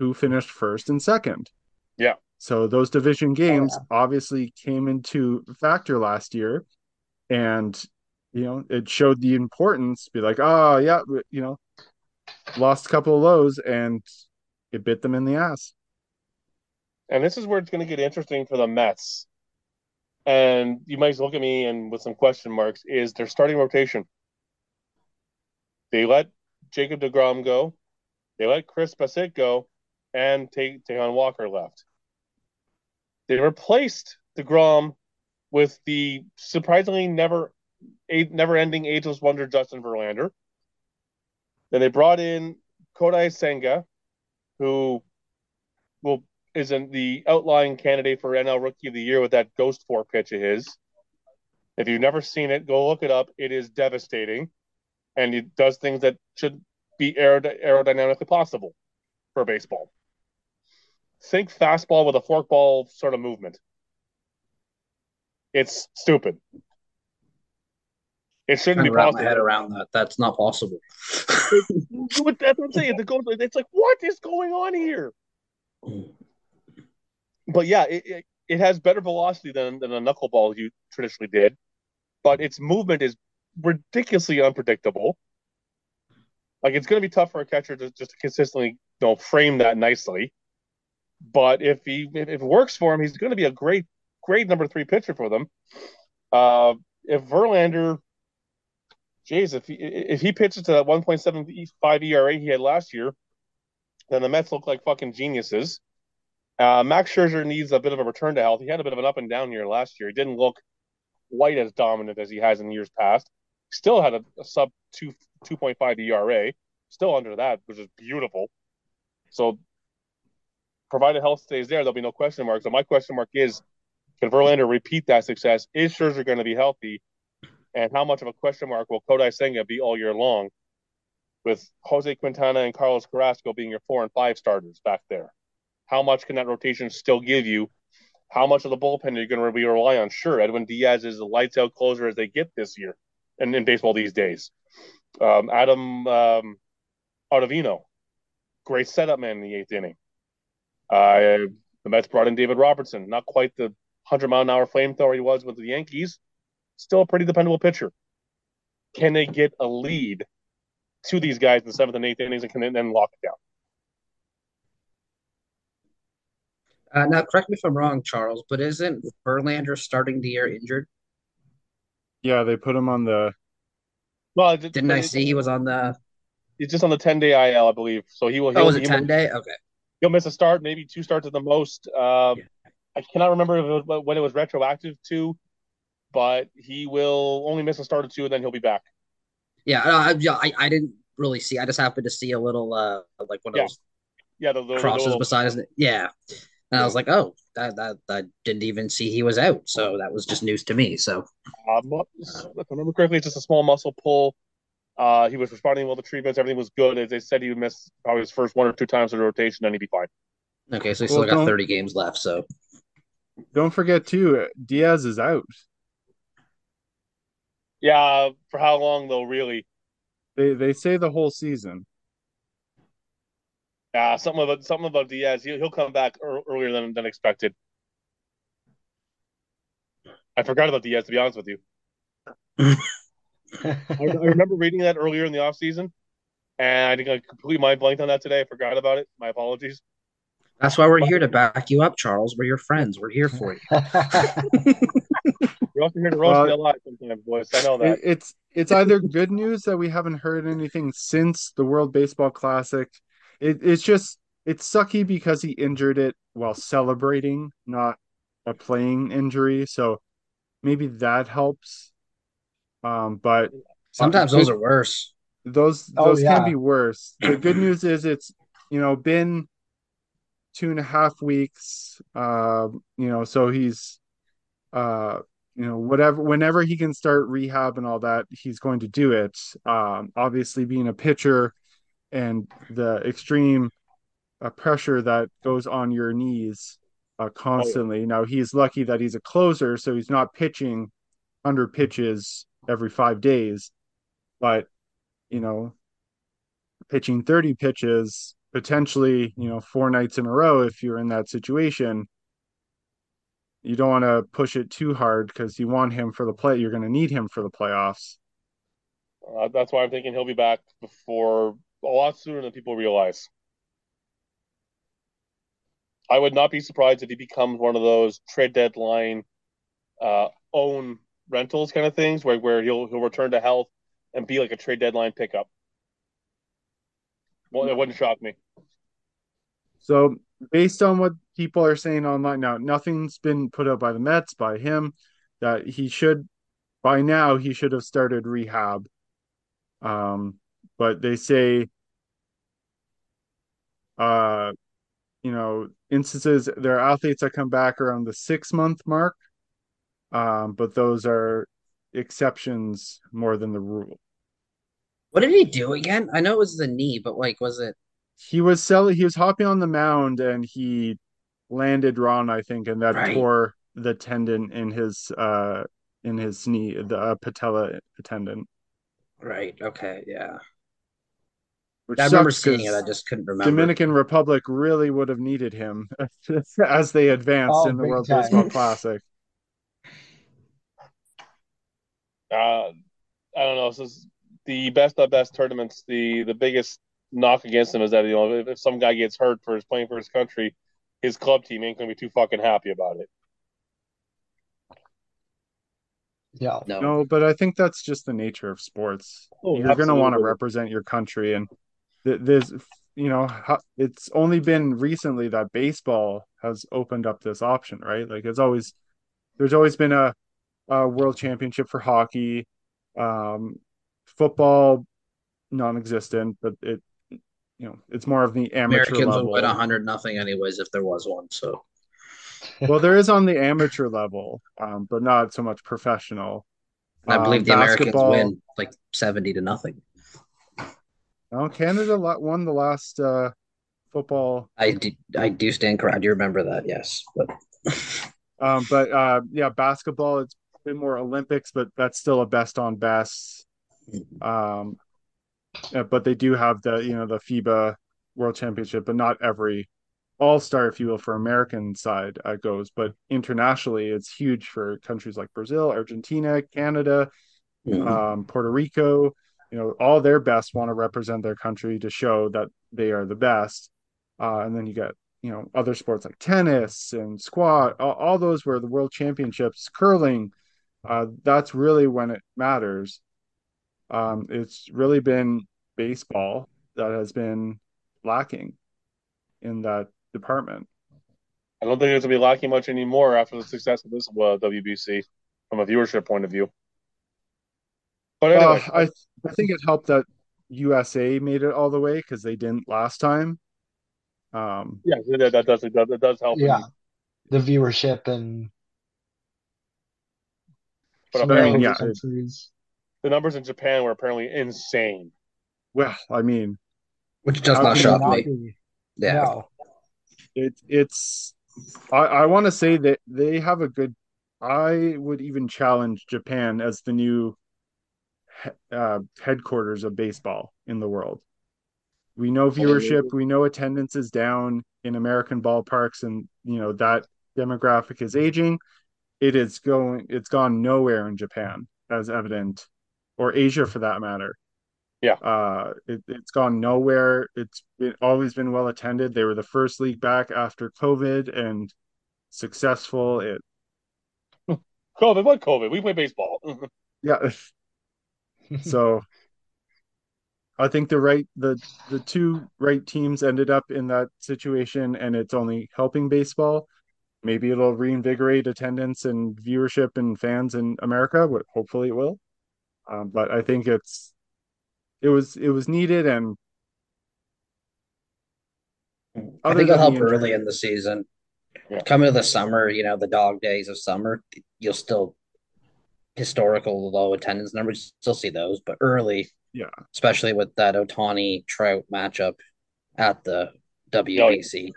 who finished first and second. Yeah. So those division games yeah. obviously came into factor last year, and you know it showed the importance. Be like, oh yeah, you know, lost a couple of lows, and it bit them in the ass. And this is where it's going to get interesting for the Mets. And you might look at me and with some question marks is their starting rotation. They let Jacob DeGrom go. They let Chris Bassitt go and take Taijuan Walker left. They replaced DeGrom with the surprisingly never never ending ageless wonder Justin Verlander. Then they brought in Kodai Senga, who will is in the outlying candidate for NL Rookie of the Year with that ghost fork pitch of his. If you've never seen it, go look it up. It is devastating, and it does things that should be aerod- aerodynamically possible for baseball. Think fastball with a forkball sort of movement. It's stupid. It shouldn't be possible. my head around that. That's not possible. That's what I'm saying. It goes, it's like, what is going on here? But yeah, it, it, it has better velocity than, than a knuckleball you traditionally did, but its movement is ridiculously unpredictable. Like it's going to be tough for a catcher to just consistently, you know, frame that nicely. But if he if it works for him, he's going to be a great great number three pitcher for them. Uh, if Verlander, geez, if he if he pitches to that 1.75 ERA he had last year, then the Mets look like fucking geniuses. Uh, Max Scherzer needs a bit of a return to health. He had a bit of an up and down year last year. He didn't look quite as dominant as he has in years past. Still had a, a sub two two point five ERA, still under that, which is beautiful. So, provided health stays there, there'll be no question mark. So my question mark is, can Verlander repeat that success? Is Scherzer going to be healthy? And how much of a question mark will Kodai Senga be all year long? With Jose Quintana and Carlos Carrasco being your four and five starters back there, how much can that rotation still give you? How much of the bullpen are you going to be rely on? Sure, Edwin Diaz is the lights out closer as they get this year, and in baseball these days. Um, Adam um, Ottavino, great setup man in the eighth inning. Uh, the Mets brought in David Robertson, not quite the hundred mile an hour flamethrower he was with the Yankees, still a pretty dependable pitcher. Can they get a lead to these guys in the seventh and eighth innings and can they then lock it down? Uh, now, correct me if I'm wrong, Charles, but isn't Verlander starting the year injured? Yeah, they put him on the Well, it, Didn't I see he was on the? It's just on the ten day IL, I believe. So he will. Oh, he'll, was it ten day? Okay. He'll miss a start, maybe two starts at the most. Uh, Yeah. I cannot remember if it was, when it was retroactive to, but he will only miss a start or two, and then he'll be back. Yeah, uh, yeah. I, I didn't really see. I just happened to see a little uh like one of Yeah. those Yeah, the, the, the crosses little- beside his yeah. And I was like, oh, that, that that didn't even see he was out. So that was just news to me. So Uh, mu- if I remember correctly, it's just a small muscle pull. Uh, he was responding well to treatments. Everything was good. As they said, he would miss probably his first one or two times of the rotation, then he'd be fine. okay, so he's Well, still got 30 games left. So Don't forget too, Diaz is out. Yeah, for how long though? Really? They they say the whole season. Yeah, something about something about Diaz. He'll, he'll come back earlier than than expected. I forgot about Diaz to be honest with you. I, I remember reading that earlier in the off season, and I think I completely mind blanked on that today. I forgot about it. My apologies. that's why we're here to back you up, Charles. We're your friends. We're here for you. We're also here to roast Well, me alive sometimes, boys. I know that. It, it's it's either good news that we haven't heard anything since the World Baseball Classic. It, it's just it's sucky because he injured it while celebrating, not a playing injury. So maybe that helps. Um, but Sometimes Uh, those good- are worse. those Oh, those can be worse. The good news is it's you know been two and a half weeks. Um, you know, so he's uh you know whatever whenever he can start rehab and all that, he's going to do it. Um, obviously being a pitcher and the extreme uh, pressure that goes on your knees uh, constantly. Now he's lucky that he's a closer, so he's not pitching under pitches every five days, but you know pitching 30 pitches potentially you know four nights in a row if you're in that situation you don't want to push it too hard because you want him for the play you're going to need him for the playoffs Uh, that's why I'm thinking he'll be back before a lot sooner than people realize. I would not be surprised if he becomes one of those trade deadline uh, own rentals kind of things where, where he'll he'll return to health and be like a trade deadline pickup. Well, it wouldn't shock me. so based on what people are saying online now nothing's been put out by the mets by him that he should by now he should have started rehab um but they say uh you know instances there are athletes that come back around the six month mark um but those are exceptions more than the rule What did he do again? I know it was the knee, but like, was it? He was selling he was hopping on the mound and he landed wrong i think and that Right. tore the tendon in his uh in his knee the uh, patella tendon Right. Okay. Yeah. which I remember seeing it. I just couldn't remember. Dominican Republic really would have needed him as they advanced Oh, in the World time. Baseball Classic. Uh, I don't know. This is the best of best tournaments. The the biggest knock against him is that you know if, if some guy gets hurt for his playing for his country, his club team ain't gonna be too fucking happy about it. Yeah. No. No, but I think that's just the nature of sports. Oh, You're going to want to represent your country, and th- there's, you know, it's only been recently that baseball has opened up this option, right? Like it's always, there's always been a, a world championship for hockey, um, football, non-existent, but it, you know, it's more of the amateur Americans level. would win a hundred nothing anyways if there was one. So Well, there is on the amateur level, um, but not so much professional. I believe Um, the Americans basketball- win like seventy to nothing. Oh, Canada won the last uh, football, I do, I do stand correct. I do remember that. Yes, but um, but uh, yeah, basketball. It's been more Olympics, but that's still a best on best. Um, yeah, but they do have the you know the FIBA World Championship, but not every All Star, if you will, for American side uh, goes. But internationally, it's huge for countries like Brazil, Argentina, Canada, um, Puerto Rico, you know, all their best want to represent their country to show that they are the best. Uh, and then you get you know, other sports like tennis and squat, all, all those were the world championships, curling. Uh, that's really when it matters. Um, it's really been baseball that has been lacking in that department. I don't think it's gonna be lacking much anymore after the success of this uh, WBC from a viewership point of view. But anyway, Uh, I I think it helped that USA made it all the way because they didn't last time. Um, yeah, that, that does it does it does help. Yeah, the viewership and But I mean, yeah, countries. The numbers in Japan were apparently insane. well, I mean, which does not can shock me. be- Yeah. No. it, it's I, I want to say that they have a good I would even challenge Japan as the new he- uh, headquarters of baseball in the world. We know viewership, we know attendance is down in American ballparks, and you know that demographic is aging. It is going, it's gone nowhere in Japan, as evident, or Asia for that matter. Yeah. Uh, it, it's gone nowhere. It's been, always been well attended. They were the first league back after COVID and successful. It COVID, what COVID? We play baseball. yeah. so I think the right the the two right teams ended up in that situation, and it's only helping baseball. Maybe it'll reinvigorate attendance and viewership and fans in America. But hopefully it will. Um, but I think it's it was it was needed, and I think it'll help injury- early in the season. Yeah. Coming to the summer, you know, the dog days of summer, you'll still historical low attendance numbers, still see those, but early, Yeah. especially with that Ohtani Trout matchup at the WBC.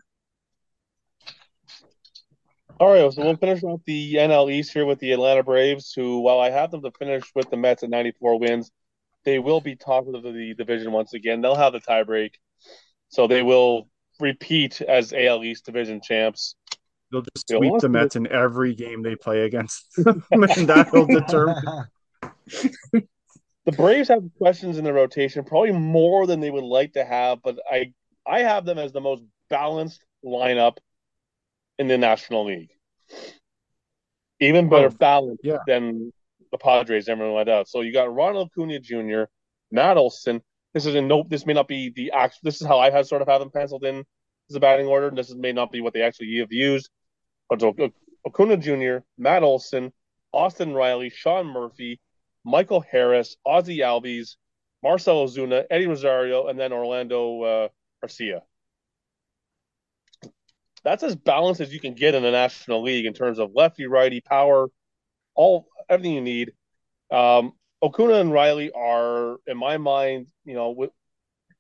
All right, so we'll finish off the NL East here with the Atlanta Braves, who, while I have them to finish with the Mets at 94 wins, they will be top of the division once again. They'll have the tiebreak, so they will repeat as AL East division champs. They'll just They'll sweep the Mets in every game they play against them, and that'll determine. The Braves have questions in the rotation, probably more than they would like to have, but I I have them as the most balanced lineup in the National League. Even better Oh, balanced yeah. than the Padres everyone let out. So you got Ronald Acuna Jr., Matt Olson. This is a no. This may not be the actual. This is how I have sort of have them penciled in as a batting order. This may not be what they actually have used. But Acuna Jr., Matt Olson, Austin Riley, Sean Murphy, Michael Harris, Ozzy Albies, Marcell Ozuna, Eddie Rosario, and then Orlando uh, Garcia. That's as balanced as you can get in the National League in terms of lefty, righty, power, all everything you need. Um, Acuna and Riley are, in my mind, you know, with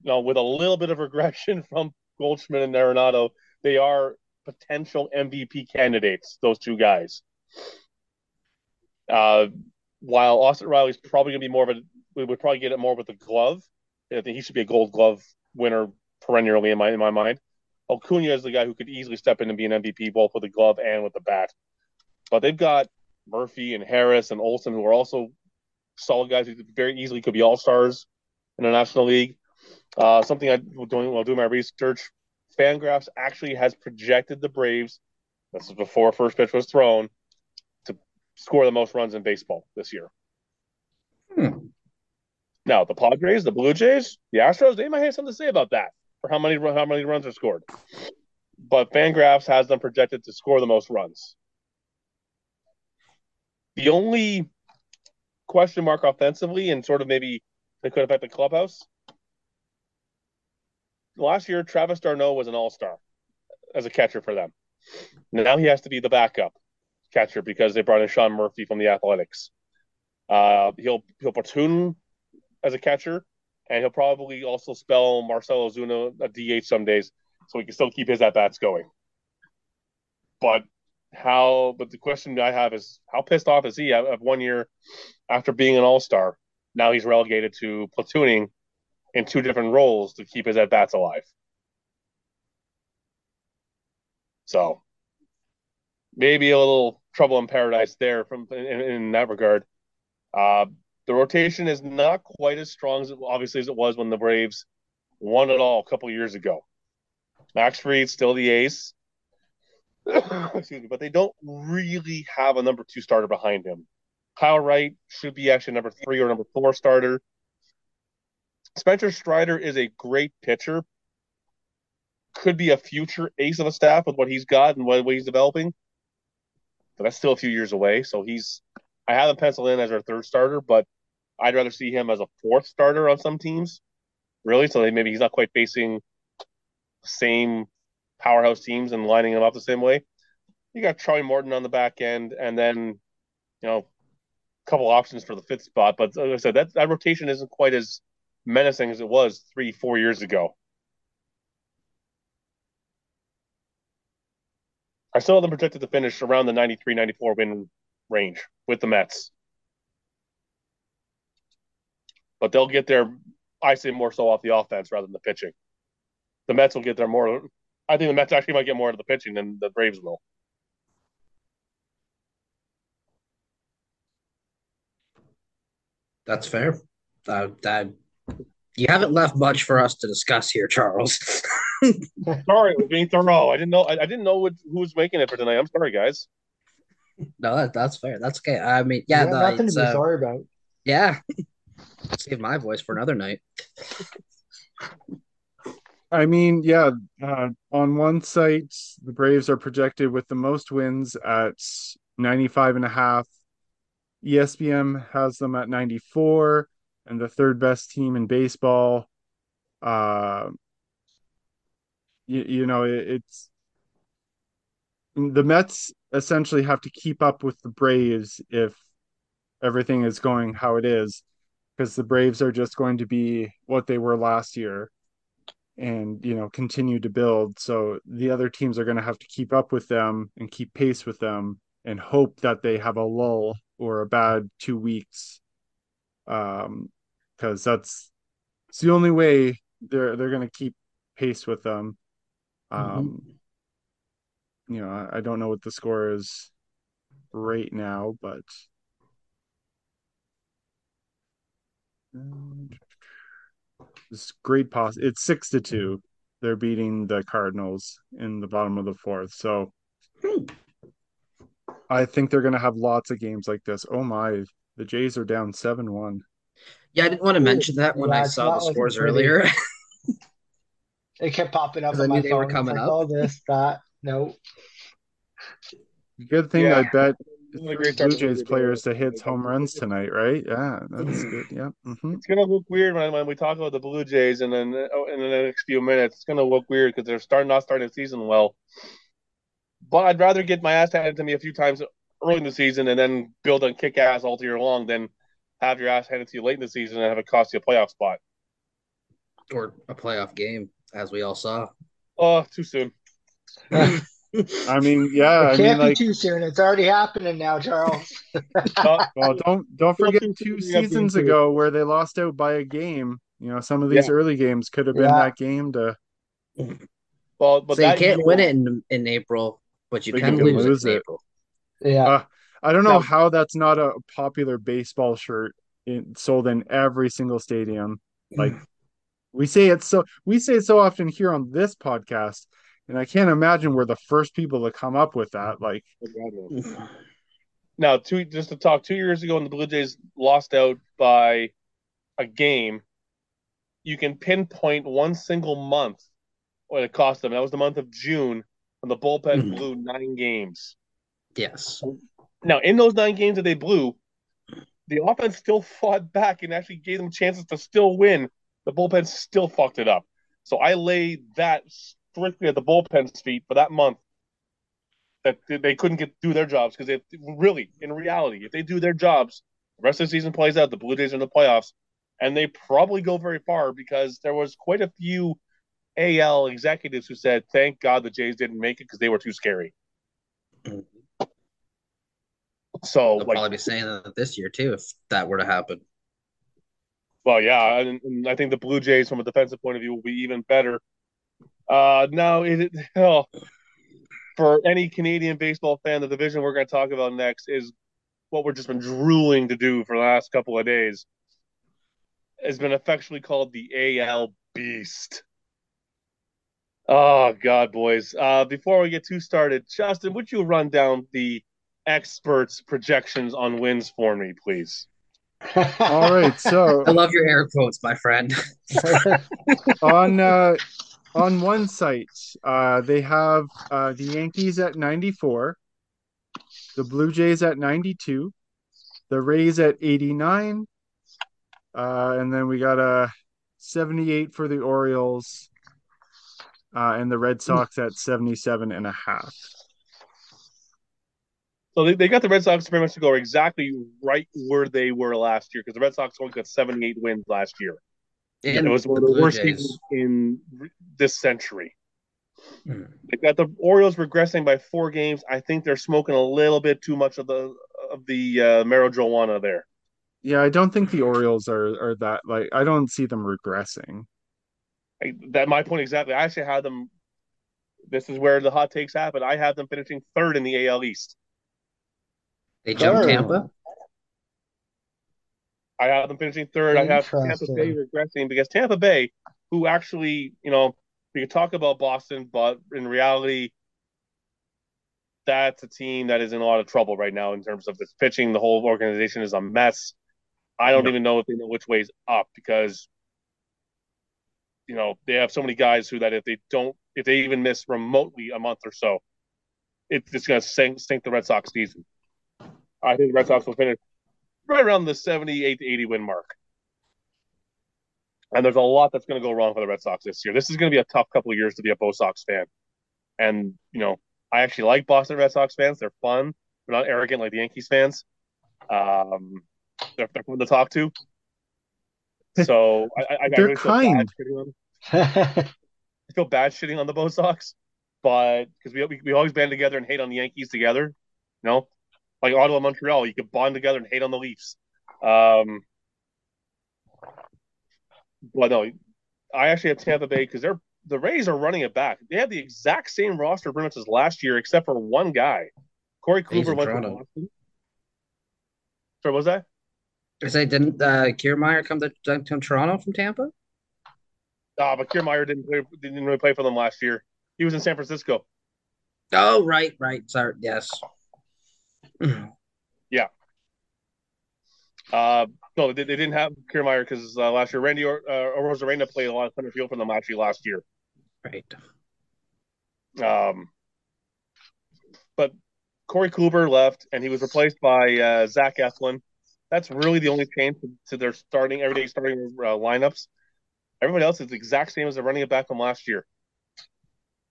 you know, with a little bit of regression from Goldschmidt and Arenado, they are potential MVP candidates. Those two guys. Uh, while Austin Riley's probably going to be more of a, we would probably get it more with the glove. I think he should be a Gold Glove winner perennially in my in my mind. Acuna is the guy who could easily step in and be an MVP both with the glove and with the bat. But they've got Murphy and Harris and Olson who are also solid guys who very easily could be all stars in the National League. Uh, something I was doing while doing my research, Fangraphs actually has projected the Braves. This is before first pitch was thrown to score the most runs in baseball this year. Hmm. Now the Padres, the Blue Jays, the Astros, they might have something to say about that for how many how many runs are scored. But Fangraphs has them projected to score the most runs. The only question mark offensively, and sort of maybe they could affect the clubhouse. Last year, Travis d'Arnaud was an all star as a catcher for them. Now he has to be the backup catcher because they brought in Sean Murphy from the Athletics. Uh, he'll he'll platoon as a catcher, and he'll probably also spell Marcell Ozuna a DH some days, so he can still keep his at bats going. But how? But the question I have is, how pissed off is he of one year after being an All Star? Now he's relegated to platooning in two different roles to keep his at bats alive. So maybe a little trouble in paradise there from in, in that regard. Uh, the rotation is not quite as strong as it, obviously as it was when the Braves won it all a couple years ago. Max Fried still the ace. Excuse me, but they don't really have a number two starter behind him. Kyle Wright should be actually number three or number four starter. Spencer Strider is a great pitcher. Could be a future ace of a staff with what he's got and what, what he's developing. But that's still a few years away. So he's I have him penciled in as our third starter, but I'd rather see him as a fourth starter on some teams really. So maybe he's not quite facing same powerhouse teams and lining them up the same way. You got Charlie Morton on the back end, and then you know a couple options for the fifth spot. But like I said, that that rotation isn't quite as menacing as it was three, four years ago. I still have them projected to finish around the 93 94 win range with the Mets. But they'll get there, I say, more so off the offense rather than the pitching. The Mets will get there more. I think the Mets actually might get more of the pitching than the Braves will. That's fair. Uh, that you haven't left much for us to discuss here, Charles. sorry, we're being thorough. I didn't know. I, I didn't know what, who was making it for tonight. I'm sorry, guys. No, that, that's fair. That's okay. I mean, yeah, Yeah, the, nothing to be uh, sorry about. yeah. Save my voice for another night. I mean, yeah, uh, on one site, the Braves are projected with the most wins at 95 and a half. ESPN has them at 94 and the third best team in baseball. Uh, you, you know, it, it's the Mets essentially have to keep up with the Braves if everything is going how it is, because the Braves are just going to be what they were last year and you know continue to build. So the other teams are going to have to keep up with them and keep pace with them and hope that they have a lull or a bad two weeks um because that's it's the only way they're they're going to keep pace with them. Um you know I, I don't know what the score is right now but um, it's great poss it's six to two they're beating the cardinals in the bottom of the fourth so i think they're going to have lots of games like this oh my the jays are down 7-1 Yeah, I didn't want to mention that when Yeah, I saw the scores earlier. It kept popping up. I on knew my they were phone. It's coming like, up. oh, this, that. No. good thing Yeah. i bet This is a great blue jays players to hit home runs tonight right yeah that's good yeah hmm It's gonna look weird when, when we talk about the Blue Jays, and then oh, in the next few minutes, it's gonna look weird because they're starting not starting the season well. But I'd rather get my ass handed to me a few times early in the season and then build and kick ass all year long than have your ass handed to you late in the season and have it cost you a playoff spot. or a playoff game, as we all saw. Oh, too soon. i mean yeah it can't mean be like too soon. It's already happening now, Charles. Well don't don't forget two seasons ago where they lost out by a game you know some of these Yeah. early games could have been Yeah. that game to well, but so you can't year- win it in in April, but you can you can lose, lose it in it. April. yeah. Uh, I don't know No. how that's not a popular baseball shirt in, sold in every single stadium. Like we say it so we say it so often here on this podcast, and I can't imagine we're the first people to come up with that. Like, Now, two just to talk, two years ago when the Blue Jays lost out by a game, you can pinpoint one single month what it cost them. That was the month of June when the bullpen Mhm. blew nine games. yes. Now, in those nine games that they blew, the offense still fought back and actually gave them chances to still win. The bullpen still fucked it up. So I lay that strictly at the bullpen's feet for that month. That they couldn't get do their jobs because they really, in reality, if they do their jobs, the rest of the season plays out. The Blue Jays are in the playoffs, and they probably go very far because there was quite a few AL executives who said, "Thank God the Jays didn't make it because they were too scary." Mhm. So, They'll like, probably be saying that this year too, if that were to happen. Well, yeah, and, and I think the Blue Jays, from a defensive point of view, will be even better. Uh, now, it, oh, for any Canadian baseball fan, the division we're going to talk about next is what we've just been drooling to do for the last couple of days. Has been affectionately called the AL Beast. Oh God, boys! Uh, before we get too started, Justin, would you run down the experts' projections on wins for me, please? all right, so I love your air quotes, my friend. on uh, on one site, uh, they have uh, the Yankees at 94, the Blue Jays at 92, the Rays at 89, uh, and then we got a 78 for the Orioles, uh, and the Red Sox at 77 and a half. So they, they got the Red Sox pretty much to go exactly right where they were last year because the Red Sox only got 78 wins last year. And it was one of the the worst Jays. seasons in this century. Hmm. They got the Orioles regressing by four games. I think they're smoking a little bit too much of the of the uh, marijuana there. Yeah, I don't think the Orioles are are that like I don't see them regressing. I, that my point exactly. I actually had them. This is where the hot takes happen. I have them finishing third in the AL East. They jumped Tampa. I have them finishing third. I have Tampa Bay regressing because Tampa Bay, who actually, you know, we could talk about Boston, but in reality, that's a team that is in a lot of trouble right now in terms of its pitching. The whole organization is a mess. I don't Yeah. even know if they know which way's up because, you know, they have so many guys who that if they don't, if they even miss remotely a month or so, it's just going to sink, sink the Red Sox season. I think the Red Sox will finish right around the 78 to 80 win mark. And there's a lot that's going to go wrong for the Red Sox this year. This is going to be a tough couple of years to be a Bo Sox fan. And, you know, I actually like Boston Red Sox fans. They're fun. They're not arrogant like the Yankees fans. Um, they're, they're fun to talk to. So I, I, I They're really feel bad kind. shitting on- I feel bad shitting on the Bo Sox, but because we, we we always band together and hate on the Yankees together, you know, like Ottawa, Montreal, you could bond together and hate on the Leafs. Um, but no, I actually have Tampa Bay because they're the Rays are running it back. They have the exact same roster pretty much as last year, except for one guy. Corey Kluber went to Toronto. Boston. Sorry, what was that? I say, didn't uh, Kiermaier come to, to Toronto from Tampa? Ah, but Kiermaier didn't play, didn't really play for them last year. He was in San Francisco. Oh, right, right. Sorry, yes. Uh, no, they, they didn't have Kiermaier because uh, last year Randy or, uh, Rosarena played a lot of center field for them actually last year. right. Um, but Corey Kluber left, and he was replaced by uh, Zach Eflin. That's really the only change to, to their starting everyday starting uh, lineups. Everybody else is the exact same as they're running it back from last year.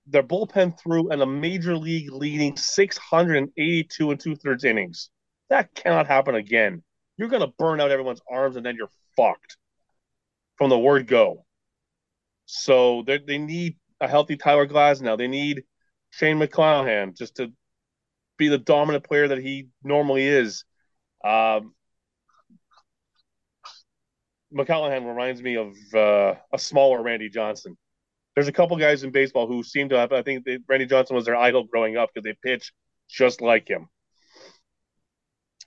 Their bullpen threw in a major league leading 682 and two thirds innings. That cannot happen again. You're going to burn out everyone's arms, and then you're fucked from the word go. So they need a healthy Tyler Glasnow. They need Shane McClanahan just to be the dominant player that he normally is. Um, McClanahan reminds me of uh, a smaller Randy Johnson. There's a couple guys in baseball who seem to have. I think that Randy Johnson was their idol growing up because they pitch just like him.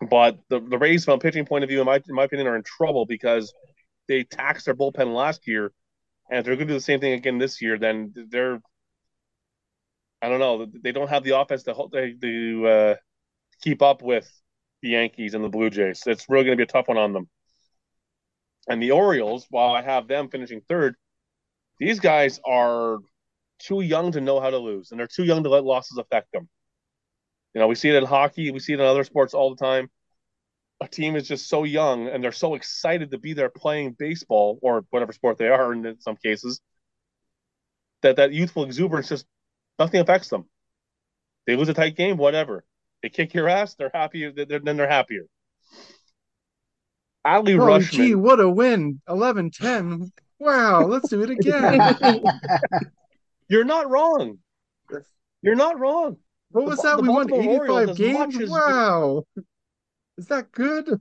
But the the Rays, from a pitching point of view, in my in my opinion, are in trouble because they taxed their bullpen last year, and if they're going to do the same thing again this year, then they're I don't know. They don't have the offense to to, to uh, keep up with the Yankees and the Blue Jays. It's really going to be a tough one on them. And the Orioles, while I have them finishing third, these guys are too young to know how to lose, and they're too young to let losses affect them. You know, we see it in hockey, we see it in other sports all the time. A team is just so young, and they're so excited to be there playing baseball or whatever sport they are in some cases, that that youthful exuberance just nothing affects them. They lose a tight game, whatever. They kick your ass, they're happy. They're, then they're happier. Ali Oh, Rutschman. gee, what a win. 11-10. Wow, let's do it again. You're not wrong. You're not wrong. What was The- that? the We won 85 Orioles, as games? as- Wow. Is that good?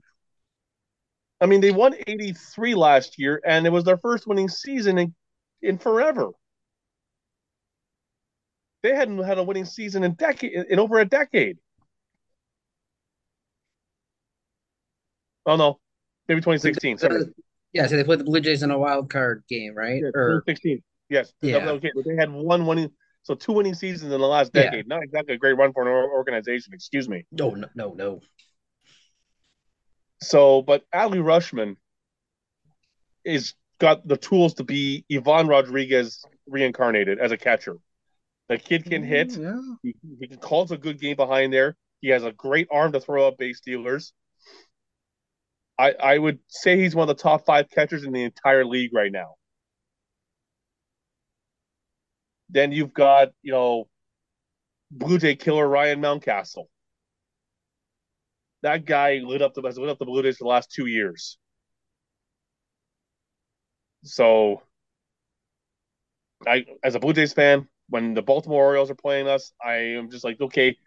I mean, they won 83 last year, and it was their first winning season in, in forever. They hadn't had a winning season in decade in over a decade. Oh no, maybe 2016. Sorry, Yeah, so they played the Blue Jays in a wild card game, right? yeah, Or 16. Yes, Yeah. okay. But they had one winning, so two winning seasons in the last Yeah. decade. Not exactly a great run for an organization. Excuse me. no, no, no, no. So, but Adley Rutschman is got the tools to be Ivan Rodriguez reincarnated as a catcher. The kid can mm, hit. Yeah. He, he calls a good game behind there. He has a great arm to throw up base stealers. I, I would say he's one of the top five catchers in the entire league right now. Then you've got, you know, Blue Jay killer Ryan Mountcastle. That guy lit up the has lit up the Blue Jays for the last two years. So, I as a Blue Jays fan, when the Baltimore Orioles are playing us, I am just like, okay,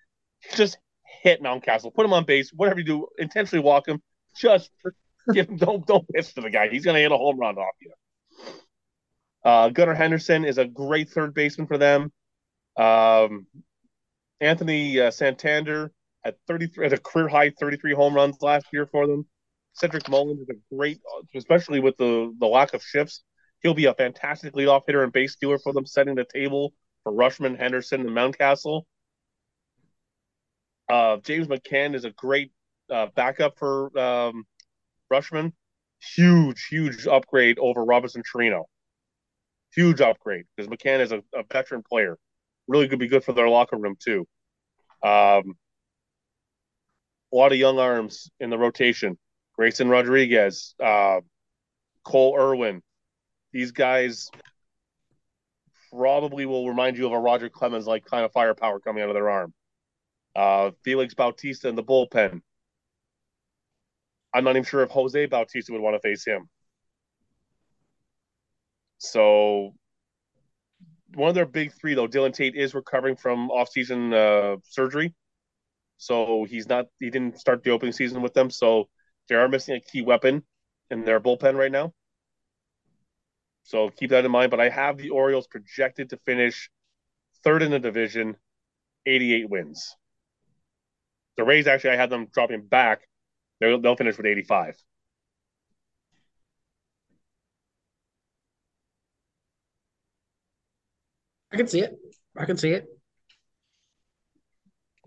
just hit Mountcastle, put him on base, whatever you do, intentionally walk him, just give don't don't pitch to the guy. He's gonna hit a home run off you. Uh, Gunnar Henderson is a great third baseman for them. Um, Anthony uh, Santander at 33 at a career high 33 home runs last year for them. Cedric Mullins is a great, especially with the the lack of shifts. He'll be a fantastic leadoff hitter and base stealer for them, setting the table for Rutschman, Henderson, and Mountcastle. Uh, James McCann is a great uh, backup for um, Rutschman. Huge, huge upgrade over Robinson Chirino. Huge upgrade because McCann is a, a veteran player. Really could be good for their locker room too. Um, a lot of young arms in the rotation. Grayson Rodriguez, uh, Cole Irvin. These guys probably will remind you of a Roger Clemens like kind of firepower coming out of their arm. Uh, Felix Bautista in the bullpen. I'm not even sure if Jose Bautista would want to face him. So one of their big three, though, Dylan Tate is recovering from off-season uh, surgery, so he's not. He didn't start the opening season with them, so they are missing a key weapon in their bullpen right now. So keep that in mind. But I have the Orioles projected to finish third in the division, 88 wins. The Rays actually, I had them dropping back. They'll, they'll finish with 85. I can see it. I can see it.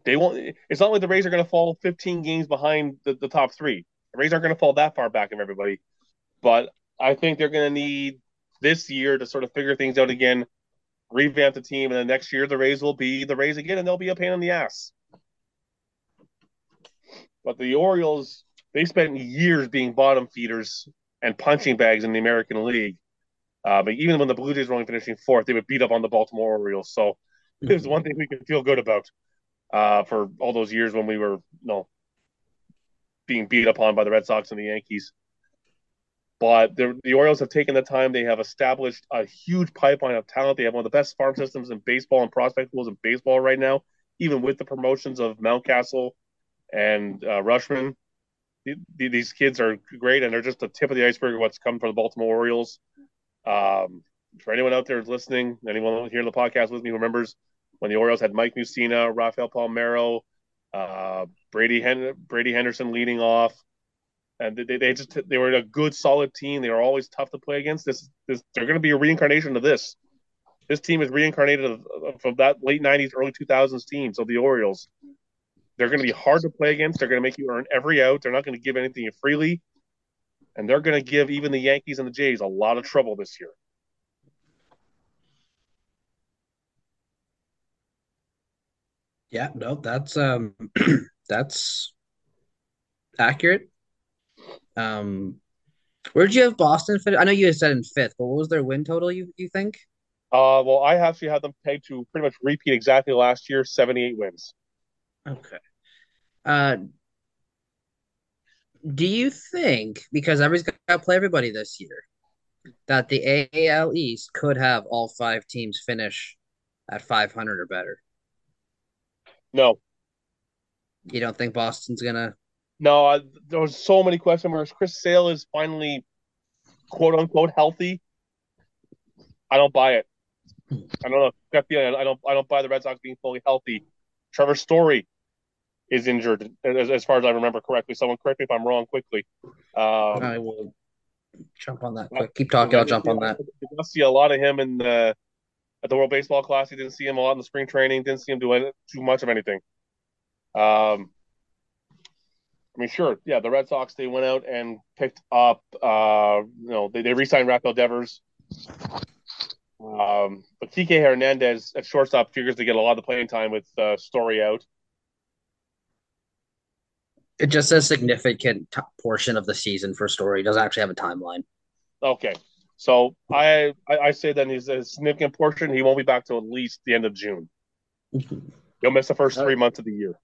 They won't. It's not like the Rays are going to fall 15 games behind the, the top three. The Rays aren't going to fall that far back of everybody, but I think they're going to need this year to sort of figure things out again, revamp the team, and then next year the Rays will be the Rays again, and they'll be a pain in the ass. But the Orioles, they spent years being bottom feeders and punching bags in the American League. Uh, but even when the Blue Jays were only finishing fourth, they would beat up on the Baltimore Orioles. So it was one thing we could feel good about uh, for all those years when we were, you know, being beat upon by the Red Sox and the Yankees. But the, the Orioles have taken the time. They have established a huge pipeline of talent. They have one of the best farm systems in baseball and prospect pools in baseball right now, even with the promotions of Mountcastle and uh, Rutschman. These kids are great, and they're just the tip of the iceberg of what's coming for the Baltimore Orioles. Um, for anyone out there listening, anyone here in the podcast with me who remembers when the Orioles had Mike Mussina, Rafael Palmeiro, uh, Brady Hen- Brady Henderson leading off, and they, they just they were a good solid team. They were always tough to play against. This this they're going to be a reincarnation of this. This team is reincarnated of, of, from that late '90s, early 2000s team. So the Orioles, they're going to be hard to play against. They're going to make you earn every out. They're not going to give anything freely and they're going to give even the Yankees and the Jays a lot of trouble this year. Yeah, no, that's um that's accurate. Um where did you have Boston fit? I know you said in fifth, but what was their win total you you think? Uh well I actually had them pegged to pretty much repeat exactly last year, 78 wins. Okay. Uh do you think because everybody's got to play everybody this year that the AL East could have all five teams finish at 500 or better? No. You don't think Boston's gonna? No, I, there was so many question marks. Chris Sale is finally quote unquote healthy. I don't buy it. I don't know. I don't. I don't buy the Red Sox being fully healthy. Trevor Story is injured, as, as far as I remember correctly. Someone correct me if I'm wrong quickly. Um, I will jump on that. Quick. Keep talking. I'll jump on that. Did see a lot of him in the at the World Baseball Classic. Didn't see him a lot in the spring training. Didn't see him do any, too much of anything. Um, I mean, sure, yeah. The Red Sox they went out and picked up. Uh, you know, they they re-signed Rafael Devers. Um, but Kike Hernandez at shortstop figures to get a lot of the playing time with uh, Story out. It just says significant t- portion of the season for story. It doesn't actually have a timeline. Okay. So I, I, I say that he's a significant portion. He won't be back till at least the end of June. He'll miss the first three months of the year.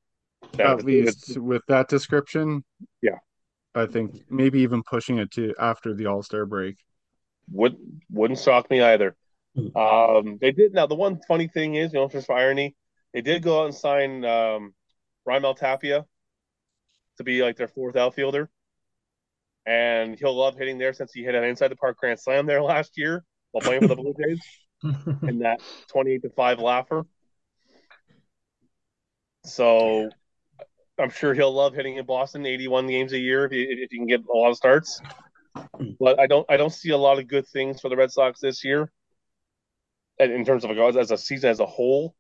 At least with that description. Yeah. I think maybe even pushing it to after the All Star break. Would wouldn't shock me either. Um, they did now. The one funny thing is, you know, just for irony, they did go out and sign um, Raimel Tapia to be like their fourth outfielder, and he'll love hitting there since he hit an inside the park grand slam there last year while playing for the Blue Jays in that twenty-eight to five laugher. So I'm sure he'll love hitting in Boston 81 games a year if he, if he can get a lot of starts. But I don't I don't see a lot of good things for the Red Sox this year in terms of as a season as a whole.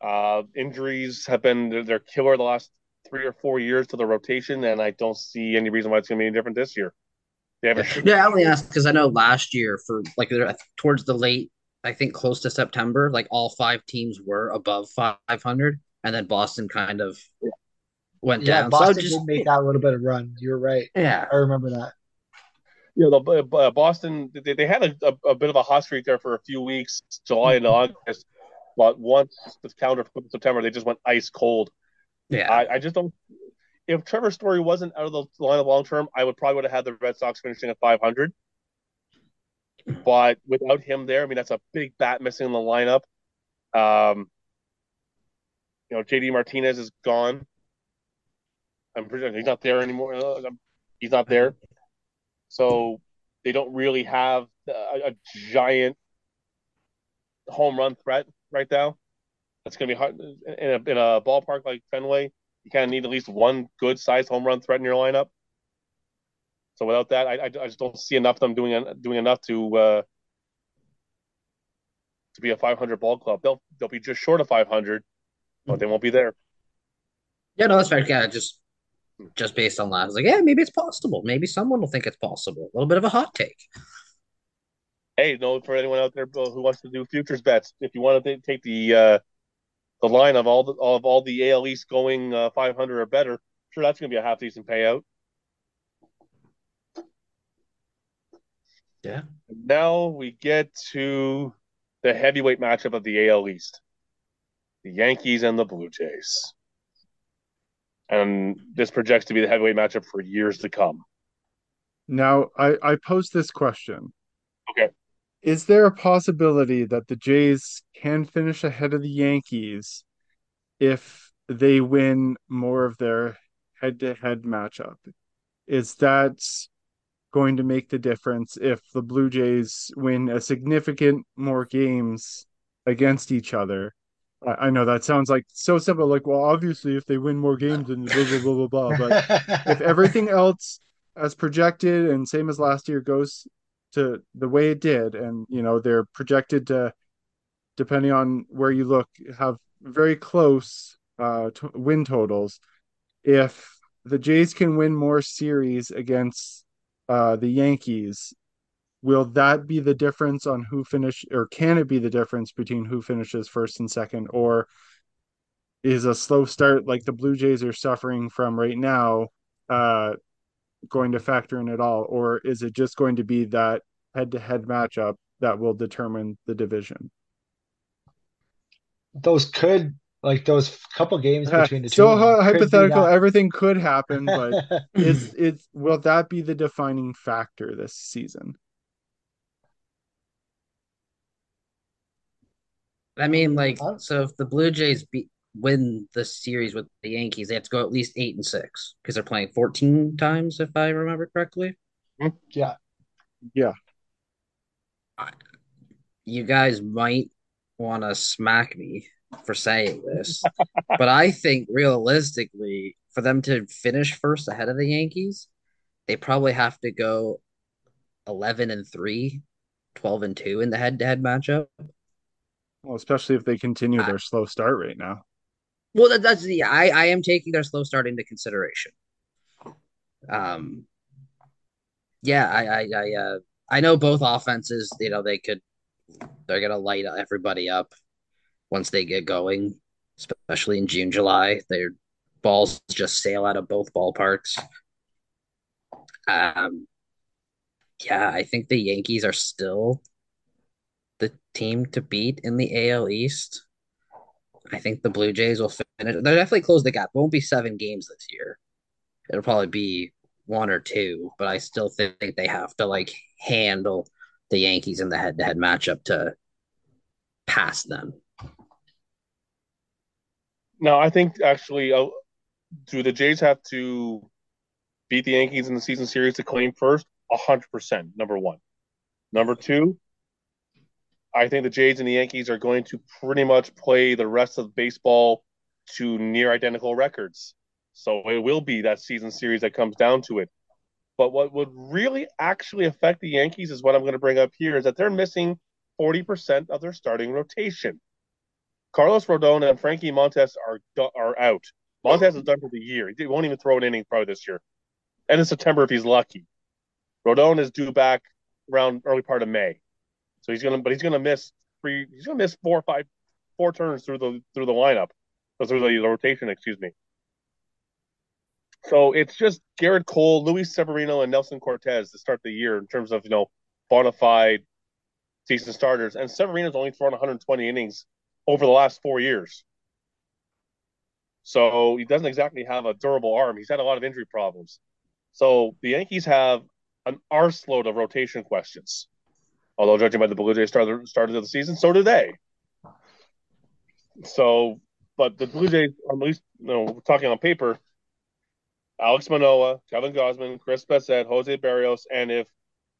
Uh, injuries have been their killer the last three or four years to the rotation, and I don't see any reason why it's going to be any different this year. They have a yeah, I only asked because I know last year for like towards the late, I think close to September, like all five teams were above 500, and then Boston kind of went yeah, down. Boston so just made that little bit of run. You're right. Yeah, I remember that. You know, the uh, Boston they, they had a, a, a, bit of a hot streak there for a few weeks, July and August. But once the calendar flipped September, they just went ice cold. Yeah, I, I just don't. If Trevor Story wasn't out of the line of long term, I would probably would have had the Red Sox finishing at 500. But without him there, I mean that's a big bat missing in the lineup. Um, you know, JD Martinez is gone. I'm pretty he's not there anymore. He's not there. So they don't really have a, a giant home run threat right now. That's going to be hard in a, in a ballpark like Fenway. You kind of need at least one good sized home run threat in your lineup. So without that, I, I, just don't see enough of them doing doing enough to uh, to be a 500 ball club. They'll they'll be just short of 500, but they won't be there. Yeah, no, that's fair. Yeah, just just based on that. I was like, yeah, maybe it's possible. Maybe someone will think it's possible. A little bit of a hot take. Hey, no, for anyone out there who wants to do futures bets, if you want to take the uh, the line of all the of all the AL East going uh, 500 or better, sure, that's going to be a half decent payout. Yeah. Now we get to the heavyweight matchup of the AL East: the Yankees and the Blue Jays and this projects to be the heavyweight matchup for years to come. Now, I, I pose this question. Okay. Is there a possibility that the Jays can finish ahead of the Yankees if they win more of their head to head matchup? Is that going to make the difference if the Blue Jays win a significant more games against each other I, I know that sounds like so simple. Like, well, obviously, if they win more games and blah blah blah blah blah. But if everything else as projected and same as last year goes to the way it did, and you know they're projected to, depending on where you look, have very close uh, to win totals. If the Jays can win more series against uh, the Yankees, will that be the difference on who finish or can it be the difference between who finishes first and second or is a slow start like the blue jays are suffering from right now uh going to factor in at all or is it just going to be that head-to-head matchup that will determine the division those could like those couple games between the two. So hypothetical, everything could happen, but is it will that be the defining factor this season? I mean, like, so if the Blue Jays beat win the series with the Yankees, they have to go at least eight and six because they're playing 14 times, if I remember correctly. Mm, yeah. Yeah. You guys might want to smack me for saying this, but I think realistically, for them to finish first ahead of the Yankees, they probably have to go 11 and 3, 12 and 2 in the head to head matchup. Well, especially if they continue their slow start right now. Well, that, that's the I I am taking their slow start into consideration. Um, yeah, I I I uh, I know both offenses. You know they could they're gonna light everybody up once they get going, especially in June July. Their balls just sail out of both ballparks. Um, Yeah, I think the Yankees are still the team to beat in the AL East. I think the Blue Jays will finish. They'll definitely close the gap. It won't be seven games this year. It'll probably be one or two, but I still think they have to like handle the Yankees in the head-to-head matchup to pass them. No, I think actually, uh, do the Jays have to beat the Yankees in the season series to claim first? hundred percent. Number one. Number two, I think the Jays and the Yankees are going to pretty much play the rest of baseball to near identical records. So it will be that season series that comes down to it. But what would really actually affect the Yankees is what I'm going to bring up here is that they're missing 40% of their starting rotation. Carlos Rodon and Frankie Montas are are out. Montas is done for the year. He won't even throw an inning probably this year. And in September if he's lucky. Rodon is due back around early part of May. So he's gonna but he's gonna miss three he's gonna miss four or five four turns through the through the lineup. Through the, the rotation, excuse me. So it's just Gerrit Cole, Luis Severino, and Nestor Cortes to start the year in terms of you know bona fide season starters. And Severino's only thrown 120 innings over the last four years. So he doesn't exactly have a durable arm. He's had a lot of injury problems. So the Yankees have an arseload of rotation questions. Although judging by the Blue Jays started started of the season, so do they. So, but the Blue Jays, at least you know, talking on paper, Alek Manoah, Kevin Gausman, Chris Bassitt, Jose Berrios, and if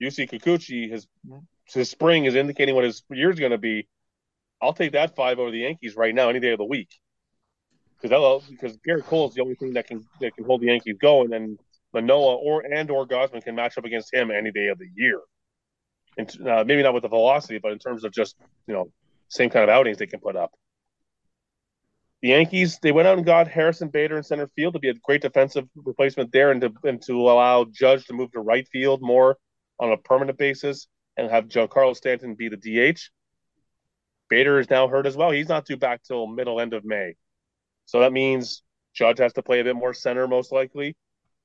Yusei Kikuchi, his his spring is indicating what his year is going to be, I'll take that five over the Yankees right now any day of the week. Because because Gerrit Cole is the only thing that can that can hold the Yankees going, and Manoah or and or Gausman can match up against him any day of the year. And uh, maybe not with the velocity, but in terms of just you know same kind of outings they can put up. The Yankees they went out and got Harrison Bader in center field to be a great defensive replacement there, and to and to allow Judge to move to right field more on a permanent basis, and have Giancarlo Stanton be the DH. Bader is now hurt as well. He's not due back till middle end of May. So that means Judge has to play a bit more center, most likely.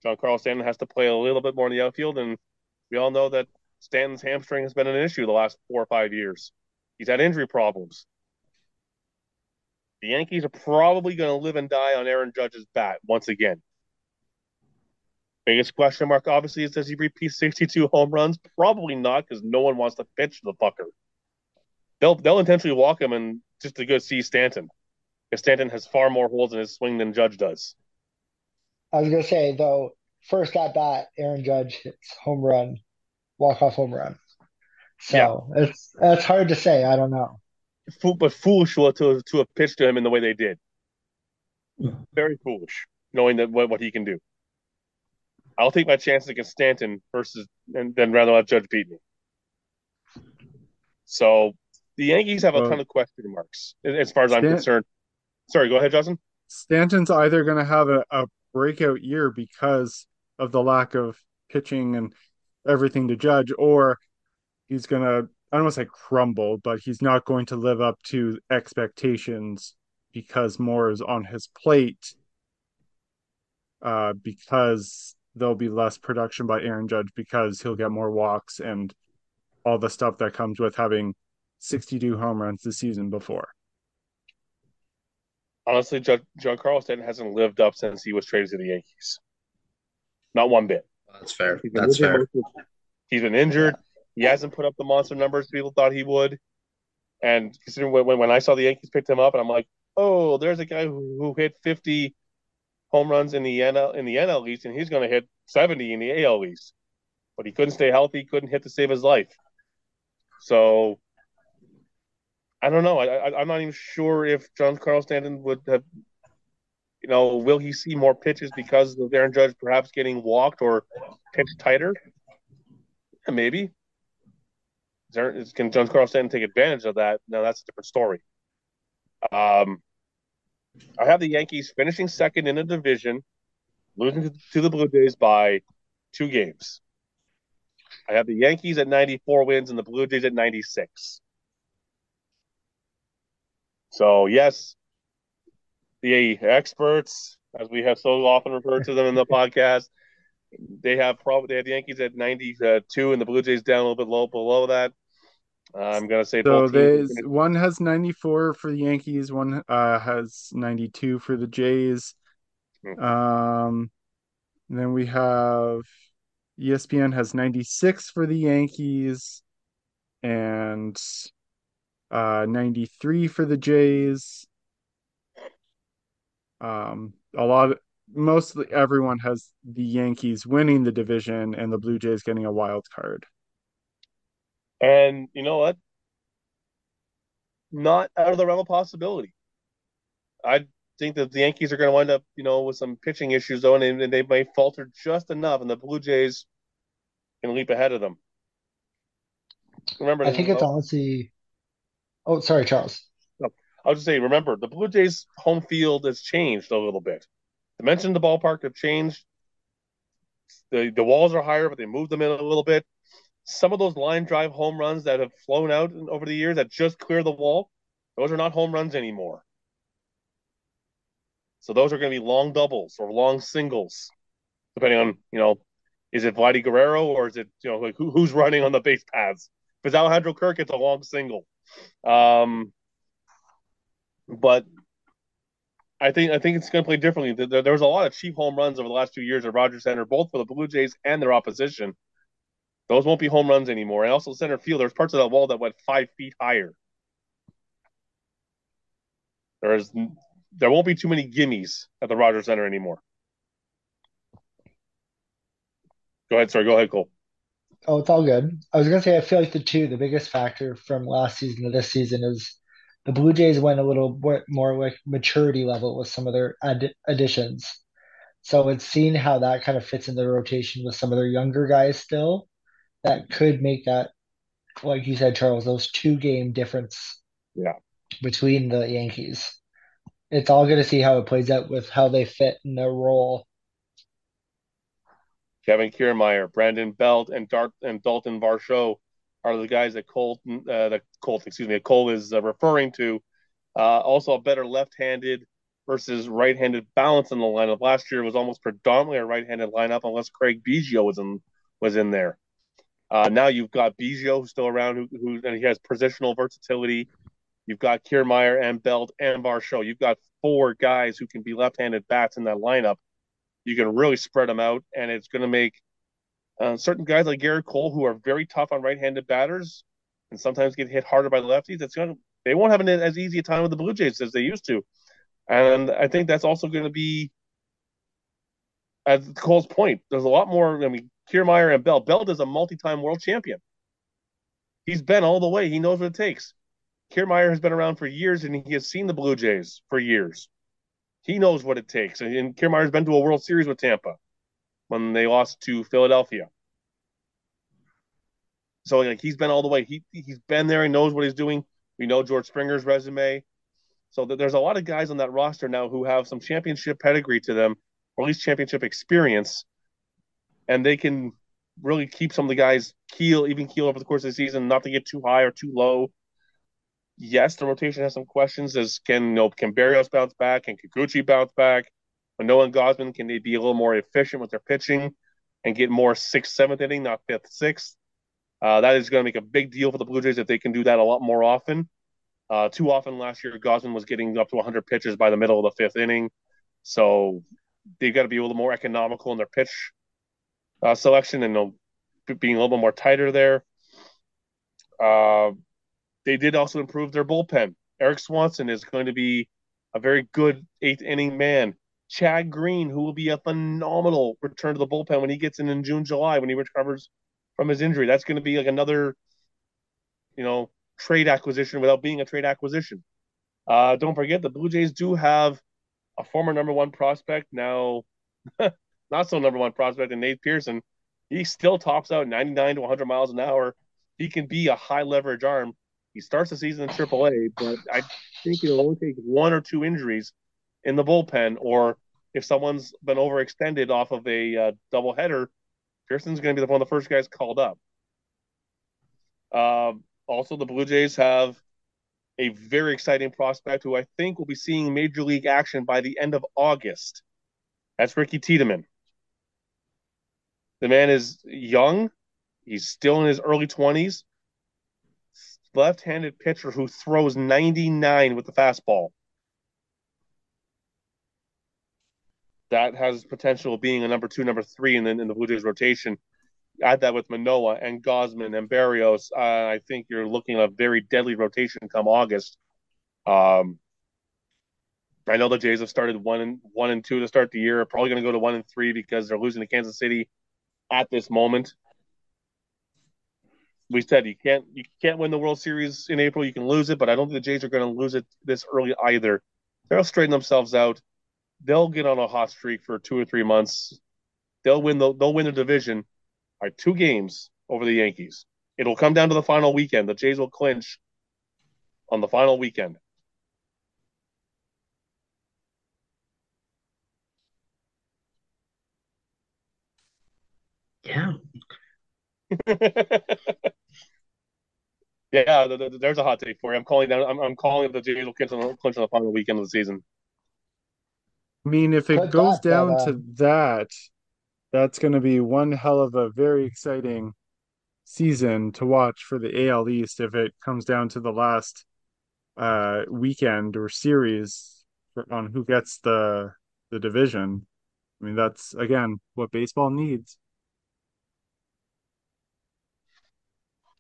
John Giancarlo Stanton has to play a little bit more in the outfield. And we all know that Stanton's hamstring has been an issue the last four or five years. He's had injury problems. The Yankees are probably going to live and die on Aaron Judge's bat once again. Biggest question mark, obviously, is does he repeat 62 home runs? Probably not, because no one wants to pitch the fucker they'll they'll intentionally walk him and just to go see Stanton. Because Stanton has far more holes in his swing than Judge does. I was gonna say though, first at bat, Aaron Judge hits home run, walk off home run. So yeah. it's that's hard to say. I don't know. But foolish to to have pitched to him in the way they did. Very foolish, knowing that what, what he can do. I'll take my chances against Stanton versus and then rather let Judge beat me. So the Yankees have a ton of question marks as far as Stan- I'm concerned. Sorry, go ahead, Justin. Stanton's either going to have a, a breakout year because of the lack of pitching and everything to judge, or he's going to, I don't want to say crumble, but he's not going to live up to expectations because more is on his plate uh, because there'll be less production by Aaron Judge because he'll get more walks and all the stuff that comes with having 62 home runs the season before. Honestly, John, Giancarlo Stanton hasn't lived up since he was traded to the Yankees. Not one bit. That's fair. That's fair. He's been injured. Yeah. He hasn't put up the monster numbers people thought he would. And considering when, when I saw the Yankees picked him up, and I'm like, oh, there's a guy who, who hit 50 home runs in the NL in the NL East, and he's going to hit 70 in the AL East. But he couldn't stay healthy, couldn't hit to save his life. So I don't know. I, I am not even sure if Giancarlo Stanton would have. You know, will he see more pitches because of Aaron Judge perhaps getting walked or pitched tighter? Yeah, maybe. There, can Giancarlo Stanton take advantage of that? No, that's a different story. Um, I have the Yankees finishing second in the division, losing to the Blue Jays by two games. I have the Yankees at 94 wins and the Blue Jays at 96. So yes, the experts, as we have so often referred to them in the podcast, They have probably they have the Yankees at 92 and the Blue Jays down a little bit low below that. I'm gonna say So there's one has 94 for the Yankees, one uh has 92 for the Jays. Hmm. Um, then we have ESPN has 96 for the Yankees and uh 93 for the Jays. Um, a lot of mostly everyone has the Yankees winning the division and the Blue Jays getting a wild card. And you know what? Not out of the realm of possibility. I think that the Yankees are going to wind up, you know, with some pitching issues though, and, and they may falter just enough, and the Blue Jays can leap ahead of them. Remember, I think it's I'll, honestly. Oh, sorry, Charles. I'll just say, remember, the Blue Jays' home field has changed a little bit. The dimensions of the ballpark have changed. The the walls are higher, but they moved them in a little bit. Some of those line drive home runs that have flown out over the years that just clear the wall, those are not home runs anymore. So those are going to be long doubles or long singles, depending on you know, is it Vladdy Guerrero or is it you know like who, who's running on the base paths? If it's Alejandro Kirk, it's a long single. Um, but I think I think it's going to play differently. There, there was a lot of cheap home runs over the last two years at Rogers Centre, both for the Blue Jays and their opposition. Those won't be home runs anymore. And also center field, there's parts of that wall that went five feet higher. There's there won't be too many gimmies at the Rogers Centre anymore. Go ahead, sorry. Go ahead, Cole. Oh, it's all good. I was gonna say I feel like the two, the biggest factor from last season to this season is the Blue Jays went a little bit more like maturity level with some of their add additions. So it's seen how that kind of fits in the rotation with some of their younger guys still that could make that, like you said, Charles, those two game difference Yeah. between the Yankees. It's all going to see how it plays out with how they fit in their role. Kevin Kiermaier, Brandon Belt, and Dart and Dalton Varsho are the guys that Cole uh, that Cole excuse me Cole is uh, referring to. Uh, also, a better left-handed versus right-handed balance in the lineup. Last year was almost predominantly a right-handed lineup, unless Craig Biggio was in was in there. Uh, now you've got Biggio who's still around, who, who and he has positional versatility. You've got Kiermaier and Belt and Varsho. You've got four guys who can be left-handed bats in that lineup. You can really spread them out, and it's going to make uh, certain guys like Gerrit Cole, who are very tough on right-handed batters, and sometimes get hit harder by the lefties. Going they won't have an, as easy a time with the Blue Jays as they used to, and I think that's also going to be, at Cole's point, there's a lot more. I mean, Kiermaier and Belt. Belt is a multi-time world champion. He's been all the way. He knows what it takes. Kiermaier has been around for years, and he has seen the Blue Jays for years. He knows what it takes, and, and Kiermaier's been to a World Series with Tampa when they lost to Philadelphia. So like he's been all the way. He he's been there. He knows what he's doing. We know George Springer's resume. So there's a lot of guys on that roster now who have some championship pedigree to them, or at least championship experience, and they can really keep some of the guys keel, even keel over the course of the season, not to get too high or too low. Yes, the rotation has some questions. As can you know, can Berrios bounce back? Can Kikuchi bounce back? Manoah and Gausman, can they be a little more efficient with their pitching and get more sixth, seventh inning, not fifth, sixth? Uh, that is going to make a big deal for the Blue Jays if they can do that a lot more often. Uh, too often last year, Gausman was getting up to 100 pitches by the middle of the fifth inning. So they've got to be a little more economical in their pitch uh, selection and being a little bit more tighter there. Uh, they did also improve their bullpen. Erik Swanson is going to be a very good eighth inning man. Chad Green, who will be a phenomenal return to the bullpen when he gets in in June, July, when he recovers from his injury. That's going to be like another, you know, trade acquisition without being a trade acquisition. Uh, don't forget the Blue Jays do have a former number one prospect, now not so number one prospect, in Nate Pearson. He still tops out 99 to 100 miles an hour. He can be a high leverage arm. He starts the season in AAA, but I think it'll only take one or two injuries in the bullpen, or if someone's been overextended off of a uh, doubleheader, Pearson's going to be one of the first guys called up. Uh, also, the Blue Jays have a very exciting prospect who I think will be seeing major league action by the end of August. That's Ricky Tiedemann. The man is young. He's still in his early 20s. Left handed pitcher who throws 99 with the fastball. That has potential being a number two, number three in the, in the Blue Jays rotation. Add that with Manoah and Gausman and Berrios. Uh, I think you're looking at a very deadly rotation come August. Um, I know the Jays have started one and one and two to start the year. Probably going to go to one and three because they're losing to Kansas City at this moment. We said you can't you can't win the World Series in April. You can lose it, but I don't think the Jays are going to lose it this early either. They'll straighten themselves out. They'll get on a hot streak for two or three months. They'll win the they'll win the division by two games over the Yankees. It'll come down to the final weekend. The Jays will clinch on the final weekend. Yeah. yeah, there's a hot take for you. I'm calling down. I'm, I'm calling the Jays will clinch on, the, clinch on the final weekend of the season. I mean, if it But goes that, down that, to that, that's going to be one hell of a very exciting season to watch for the AL East if it comes down to the last uh weekend or series on who gets the the division. I mean, that's again what baseball needs.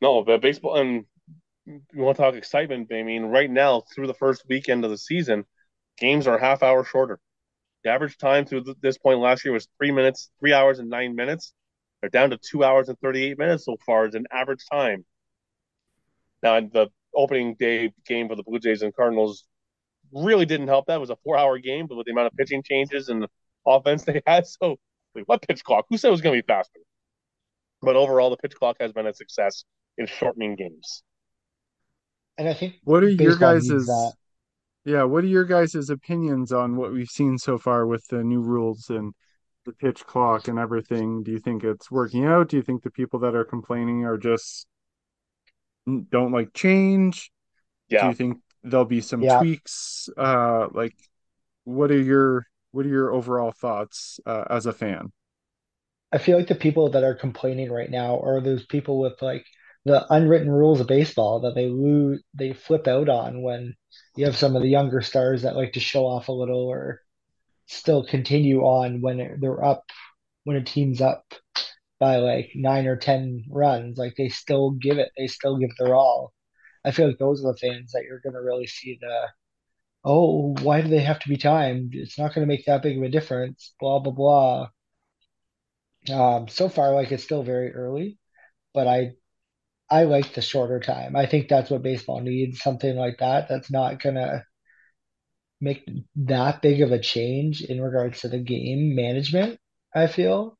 No, but baseball and we want to talk excitement. I mean, right now through the first weekend of the season, games are a half hour shorter. The average time through this point last year was three minutes, three hours and nine minutes. They're down to two hours and 38 minutes so far as an average time. Now, the opening day game for the Blue Jays and Cardinals really didn't help. That was a four hour game, but with the amount of pitching changes and offense they had, so like, what pitch clock? Who said it was going to be faster? But overall, the pitch clock has been a success in shortening games. and I think What are your baseball needs guys's that. Yeah, what are your guys' opinions on what we've seen so far with the new rules and the pitch clock and everything? Do you think it's working out? Do you think the people that are complaining are just don't like change? Yeah. Do you think there'll be some Yeah, tweaks? Uh, like what are your what are your overall thoughts uh, as a fan? I feel like the people that are complaining right now are those people with like the unwritten rules of baseball that they lose, they flip out on when you have some of the younger stars that like to show off a little or still continue on when they're up, when a team's up by like nine or ten runs, like they still give it, they still give their all. I feel like those are the fans that you're gonna really see the, oh, why do they have to be timed? It's not gonna make that big of a difference, blah blah blah. Um, so far, like it's still very early, but I I like the shorter time. I think that's what baseball needs, something like that. That's not gonna make that big of a change in regards to the game management, I feel,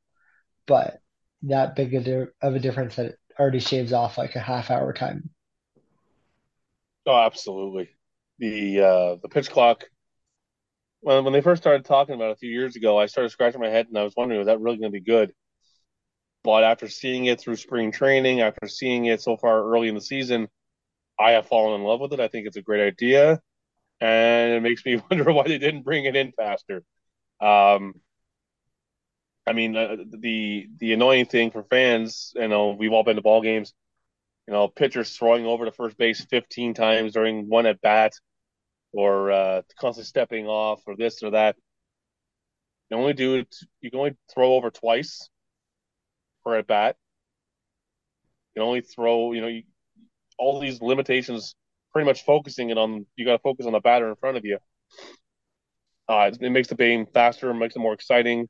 but that big of, di- of a difference that already shaves off like a half hour time. oh, absolutely. The uh, the pitch clock when when they first started talking about it a few years ago, I started scratching my head and I was wondering, was that really going to be good? But after seeing it through spring training, after seeing it so far early in the season, I have fallen in love with it. I think it's a great idea, and it makes me wonder why they didn't bring it in faster. Um, I mean, uh, the the annoying thing for fans, you know, we've all been to ball games. You know, pitchers throwing over to first base 15 times during one at bat, or uh, constantly stepping off, or this or that. You only do it. You can only throw over twice per at bat. You can only throw. You know, you, all these limitations. Pretty much focusing it on. You got to focus on the batter in front of you. Uh, it, it makes the game faster, makes it more exciting.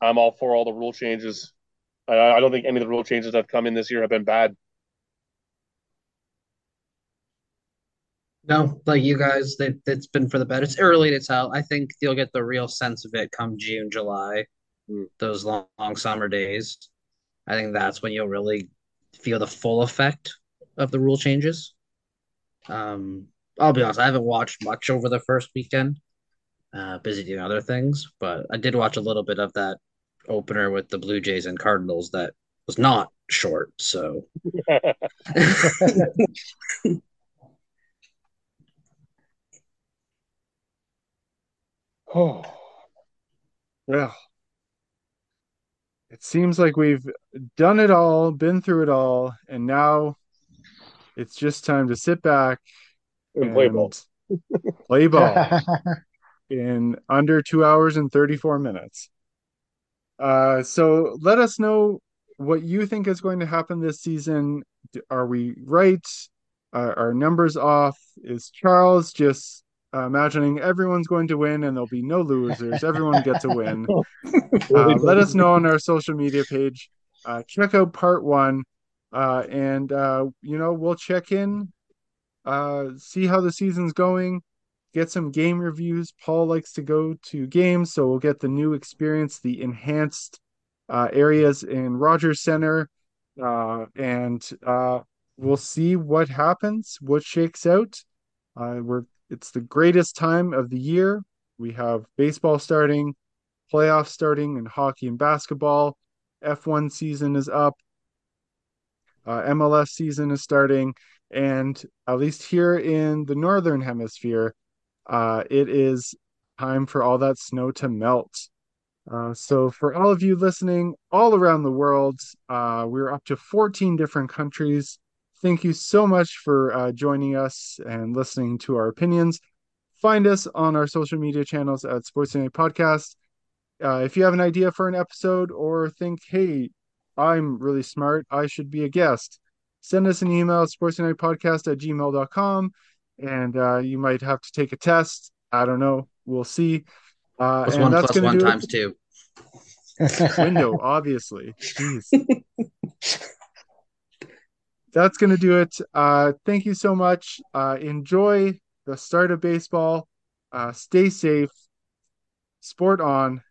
I'm all for all the rule changes. I, I don't think any of the rule changes that have come in this year have been bad. No, like you guys, it's been for the better. It's early to tell. I think you'll get the real sense of it come June, July, Mm. those long, long summer days. I think that's when you'll really feel the full effect of the rule changes. Um, I'll be honest, I haven't watched much over the first weekend, uh, busy doing other things, but I did watch a little bit of that opener with the Blue Jays and Cardinals that was not short. So oh, Well, it seems like we've done it all, been through it all, and now it's just time to sit back And play ball. play ball in under two hours and 34 minutes. Uh, so let us know what you think is going to happen this season. Are we right? Are numbers off? Is Charles just uh, imagining everyone's going to win and there'll be no losers? Everyone gets a win. Uh, let us know on our social media page. Uh, check out part one, uh, and uh, you know we'll check in, uh, see how the season's going, get some game reviews. Paul likes to go to games, so we'll get the new experience, the enhanced uh, areas in Rogers Centre, uh, and uh, we'll see what happens, what shakes out. Uh, we're it's the greatest time of the year. We have baseball starting, playoffs starting, and hockey and basketball. F1 season is up. Uh, MLS season is starting, and at least here in the northern hemisphere, uh, it is time for all that snow to melt. Uh, so, for all of you listening all around the world, uh, we're up to 14 different countries. Thank you so much for uh, joining us and listening to our opinions. Find us on our social media channels at Sports Unite Podcast. Uh, if you have an idea for an episode or think, hey, I'm really smart, I should be a guest, send us an email, sportsunitepodcast at gmail.com, and uh, you might have to take a test. I don't know. We'll see. Uh, Plus and one that's gonna one do it. times two. window, obviously. Jeez. That's going to do it. Uh, thank you so much. Uh, enjoy the start of baseball. Uh, stay safe, sport on,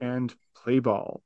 and play ball.